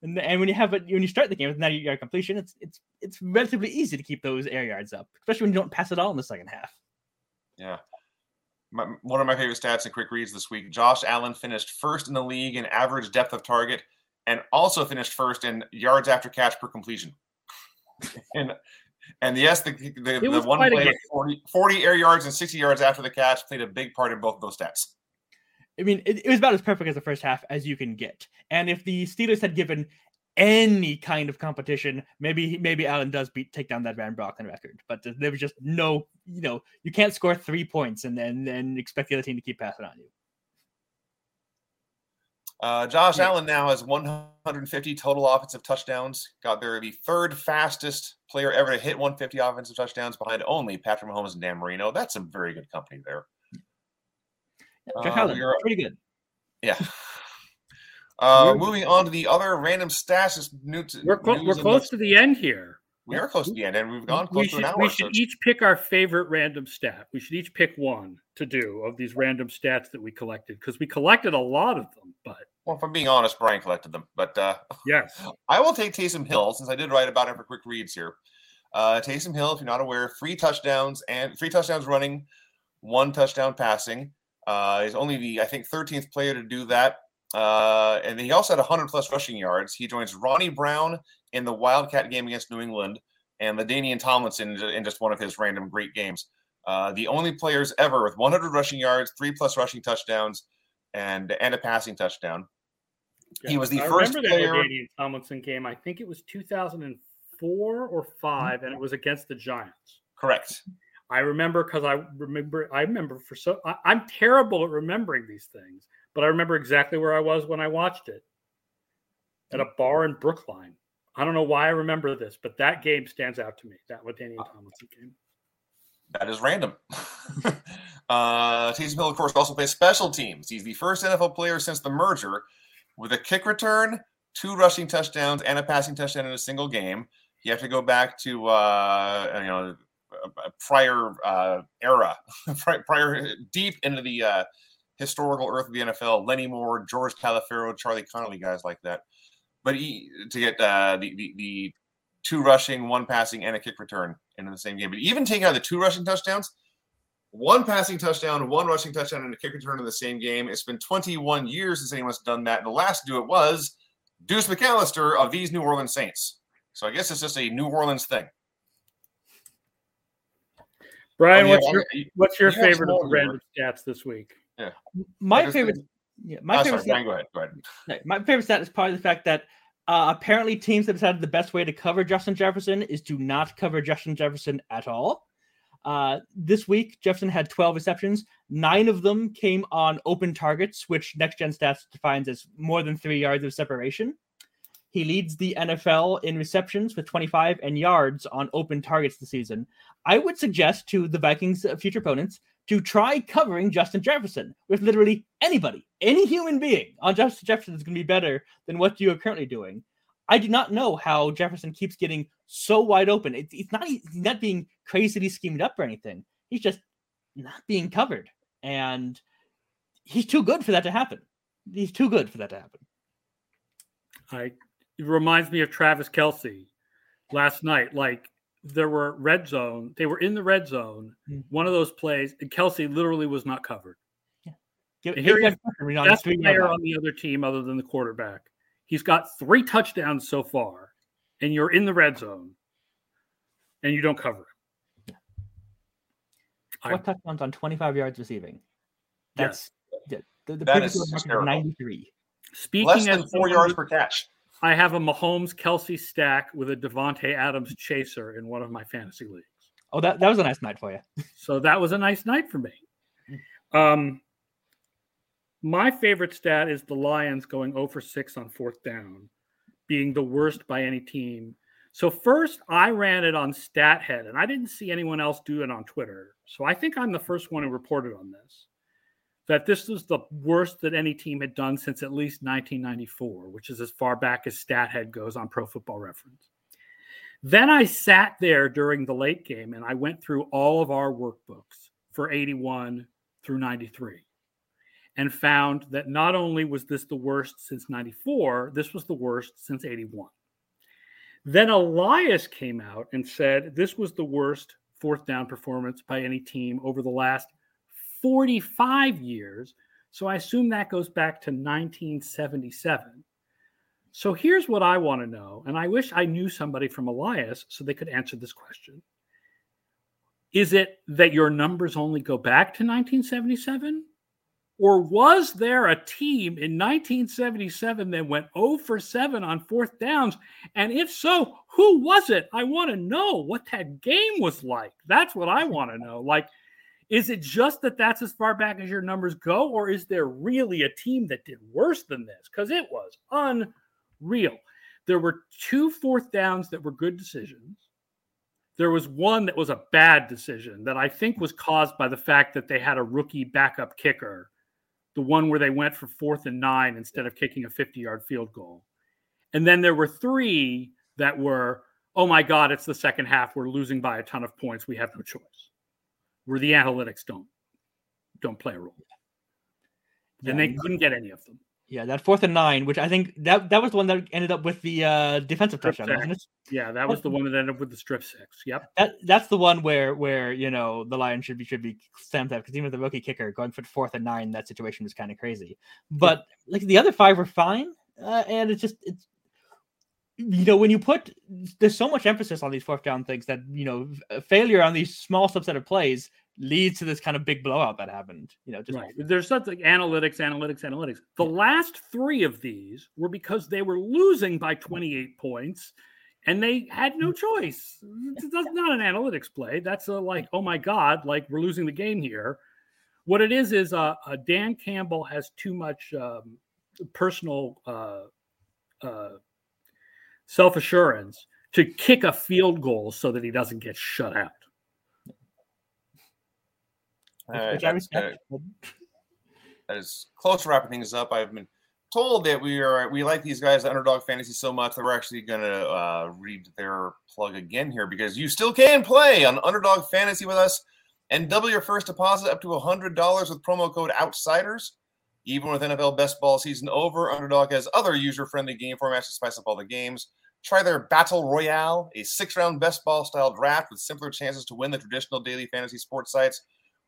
And, and when you have it when you start the game with 90 yard completion, it's it's it's relatively easy to keep those air yards up, especially when you don't pass it all in the second half. Yeah. My, one of my favorite stats and quick reads this week Josh Allen finished first in the league in average depth of target and also finished first in yards after catch per completion. [LAUGHS] and and yes, the, the, the one play game. 40, 40 air yards and 60 yards after the catch played a big part in both of those stats. I mean, it, it was about as perfect as the first half as you can get. And if the Steelers had given any kind of competition, maybe maybe Allen does beat take down that Van Brocklin record. But there was just no, you know, you can't score three points and then and expect the other team to keep passing on you. Uh, Josh Yeah. Allen now has 150 total offensive touchdowns. Got there the third fastest player ever to hit 150 offensive touchdowns behind only Patrick Mahomes and Dan Marino. That's some very good company there. Josh Uh, Allen, we are- pretty good. Yeah. [LAUGHS] Uh, moving on to the other random stats. Just new to, We're, clo- we're close notes. to the end here. We are close to the end, and we've gone we close to should, an hour. we should each pick our favorite random stat. We should each pick one to do of these random stats that we collected because we collected a lot of them. Well, if I'm being honest, Bryan collected them, but uh, yes, [LAUGHS] I will take Taysom Hill since I did write about him for quick reads here. Uh, Taysom Hill, if you're not aware, three touchdowns and three touchdowns running, one touchdown passing. Uh, he's only the I think 13th player to do that. Uh, and he also had 100 plus rushing yards. He joins Ronnie Brown in the Wildcat game against New England and LaDainian Tomlinson in in just one of his random great games. Uh, the only players ever with 100 rushing yards, three plus rushing touchdowns, and and a passing touchdown. He was the I first remember player- that LaDainian Tomlinson game. I think it was 2004 or five, and it was against the Giants. Correct. I remember because I remember. I remember for so. I, I'm terrible at remembering these things, but I remember exactly where I was when I watched it at a bar in Brookline. I don't know why I remember this, but that game stands out to me. That LaDainian Tomlinson game. That is random. [LAUGHS] uh, Taysom Hill, of course, also plays special teams. He's the first NFL player since the merger with a kick return, two rushing touchdowns, and a passing touchdown in a single game. You have to go back to uh, you know a- prior uh, era, [LAUGHS] prior deep into the uh, historical earth of the NFL. Lenny Moore, George Calafero, Charlie Connolly, guys like that. But he, to get uh, the, the the two rushing, one passing, and a kick return in the same game. But even taking out the two rushing touchdowns, one passing touchdown, one rushing touchdown, and a kick return in the same game. It's been 21 years since anyone's done that. And the last to do it was Deuce McAllister of these New Orleans Saints. So I guess it's just a New Orleans thing. Bryan, Oh, yeah, what's your what's your you favorite of the random stats this week? My just- favorite, yeah, my oh, favorite. sorry, stat- Bryan, go ahead. Go ahead. My favorite stat is probably the fact that uh, apparently teams have decided the best way to cover Justin Jefferson is to not cover Justin Jefferson at all. Uh, this week, Jefferson had 12 receptions. Nine of them came on open targets, which Next Gen Stats defines as more than three yards of separation. He leads the NFL in receptions with 25 and yards on open targets this season. I would suggest to the Vikings' future opponents to try covering Justin Jefferson with literally anybody, any human being on Justin Jefferson is going to be better than what you are currently doing. I do not know how Jefferson keeps getting so wide open. It, it's not he's not being crazily schemed up or anything. He's just not being covered, and he's too good for that to happen. He's too good for that to happen. I it reminds me of Travis Kelce last night. Like there were red zone, they were in the red zone. Mm. One of those plays, and Kelce literally was not covered. Give, And here he Jefferson a run Best player on the other team other than the quarterback. He's got three touchdowns so far, and you're in the red zone, and you don't cover him. I- Four touchdowns on 25 yards receiving. Yes. That's yeah, the, the That previous is world record is hysterical. 93. Speaking Less than four someone yards per catch. I have a Mahomes Kelce stack with a Davante Adams chaser in one of my fantasy leagues. Oh, that, that was a nice night for you. So that was a nice night for me. Um, my favorite stat is the Lions going 0 for 6 on fourth down. being the worst by any team. So first, I ran it on StatHead, and I didn't see anyone else do it on Twitter. So I think I'm the first one who reported on this. That this was the worst that any team had done since at least 1994, which is as far back as StatHead goes on Pro Football Reference. Then I sat there during the late game and I went through all of our workbooks for 81 through 93 and found that not only was this the worst since 94, this was the worst since 81. Then Elias came out and said this was the worst fourth down performance by any team over the last 45 years. So I assume that goes back to 1977. So here's what I want to know, and I wish I knew somebody from Elias so they could answer this question. Is it that your numbers only go back to 1977? Or was there a team in 1977 that went 0 for 7 on fourth downs? And if so, who was it? I want to know what that game was like. That's what I want to know. Like, is it just that that's as far back as your numbers go, or is there really a team that did worse than this? Because it was unreal. There were two fourth downs that were good decisions. There was one that was a bad decision that I think was caused by the fact that they had a rookie backup kicker the one where they went for fourth and nine instead of kicking a 50 yard field goal. And then there were three that were, oh my God, it's the second half. We're losing by a ton of points. We have no choice. Where the analytics don't don't play a role. And they couldn't get any of them. Yeah, that fourth and nine, which I think that that was the one that ended up with the uh, defensive strip touchdown, wasn't it? Yeah, that was the one that ended up with the strip six. Yep. That that's the one where where you know the Lions should be should be stamped out because even with the rookie kicker going for fourth and nine, that situation was kind of crazy. But yeah. like the other five were fine, uh, and it's just it's you know when you put there's so much emphasis on these fourth down things that you know failure on these small subset of plays leads to this kind of big blowout that happened. You know, just right. there's something analytics, analytics, analytics. The last three of these were because they were losing by 28 points and they had no mm. choice. That's not an analytics play. That's a like, oh my God, like we're losing the game here. What it is is uh, uh Dan Campbell has too much um, personal uh, uh, self assurance to kick a field goal so that he doesn't get shut out. Which I respect. As close to wrapping things up, I've been told that we are we like these guys at Underdog Fantasy so much that we're actually going to uh, read their plug again here because you still can play on Underdog Fantasy with us and double your first deposit up to $100 with promo code OUTSIDERS. Even with NFL best ball season over, Underdog has other user-friendly game formats to spice up all the games. Try their Battle Royale, a six-round best ball style draft with simpler chances to win the traditional daily fantasy sports sites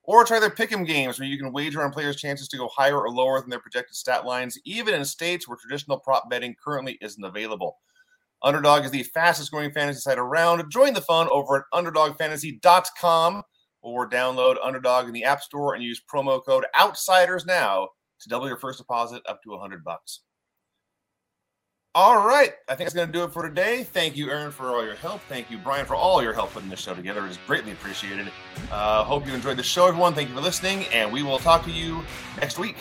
or try their pick'em games where you can wager on players' chances to go higher or lower than their projected stat lines, even in states where traditional prop betting currently isn't available. Underdog is the fastest growing fantasy site around. Join the fun over at underdogfantasy.com or download Underdog in the App Store and use promo code OUTSIDERS now to double your first deposit up to 100 bucks. All right. I think that's going to do it for today. Thank you, Aaron, for all your help. Thank you, Bryan, for all your help putting this show together. It is greatly appreciated. Uh, hope you enjoyed the show, everyone. Thank you for listening, and we will talk to you next week.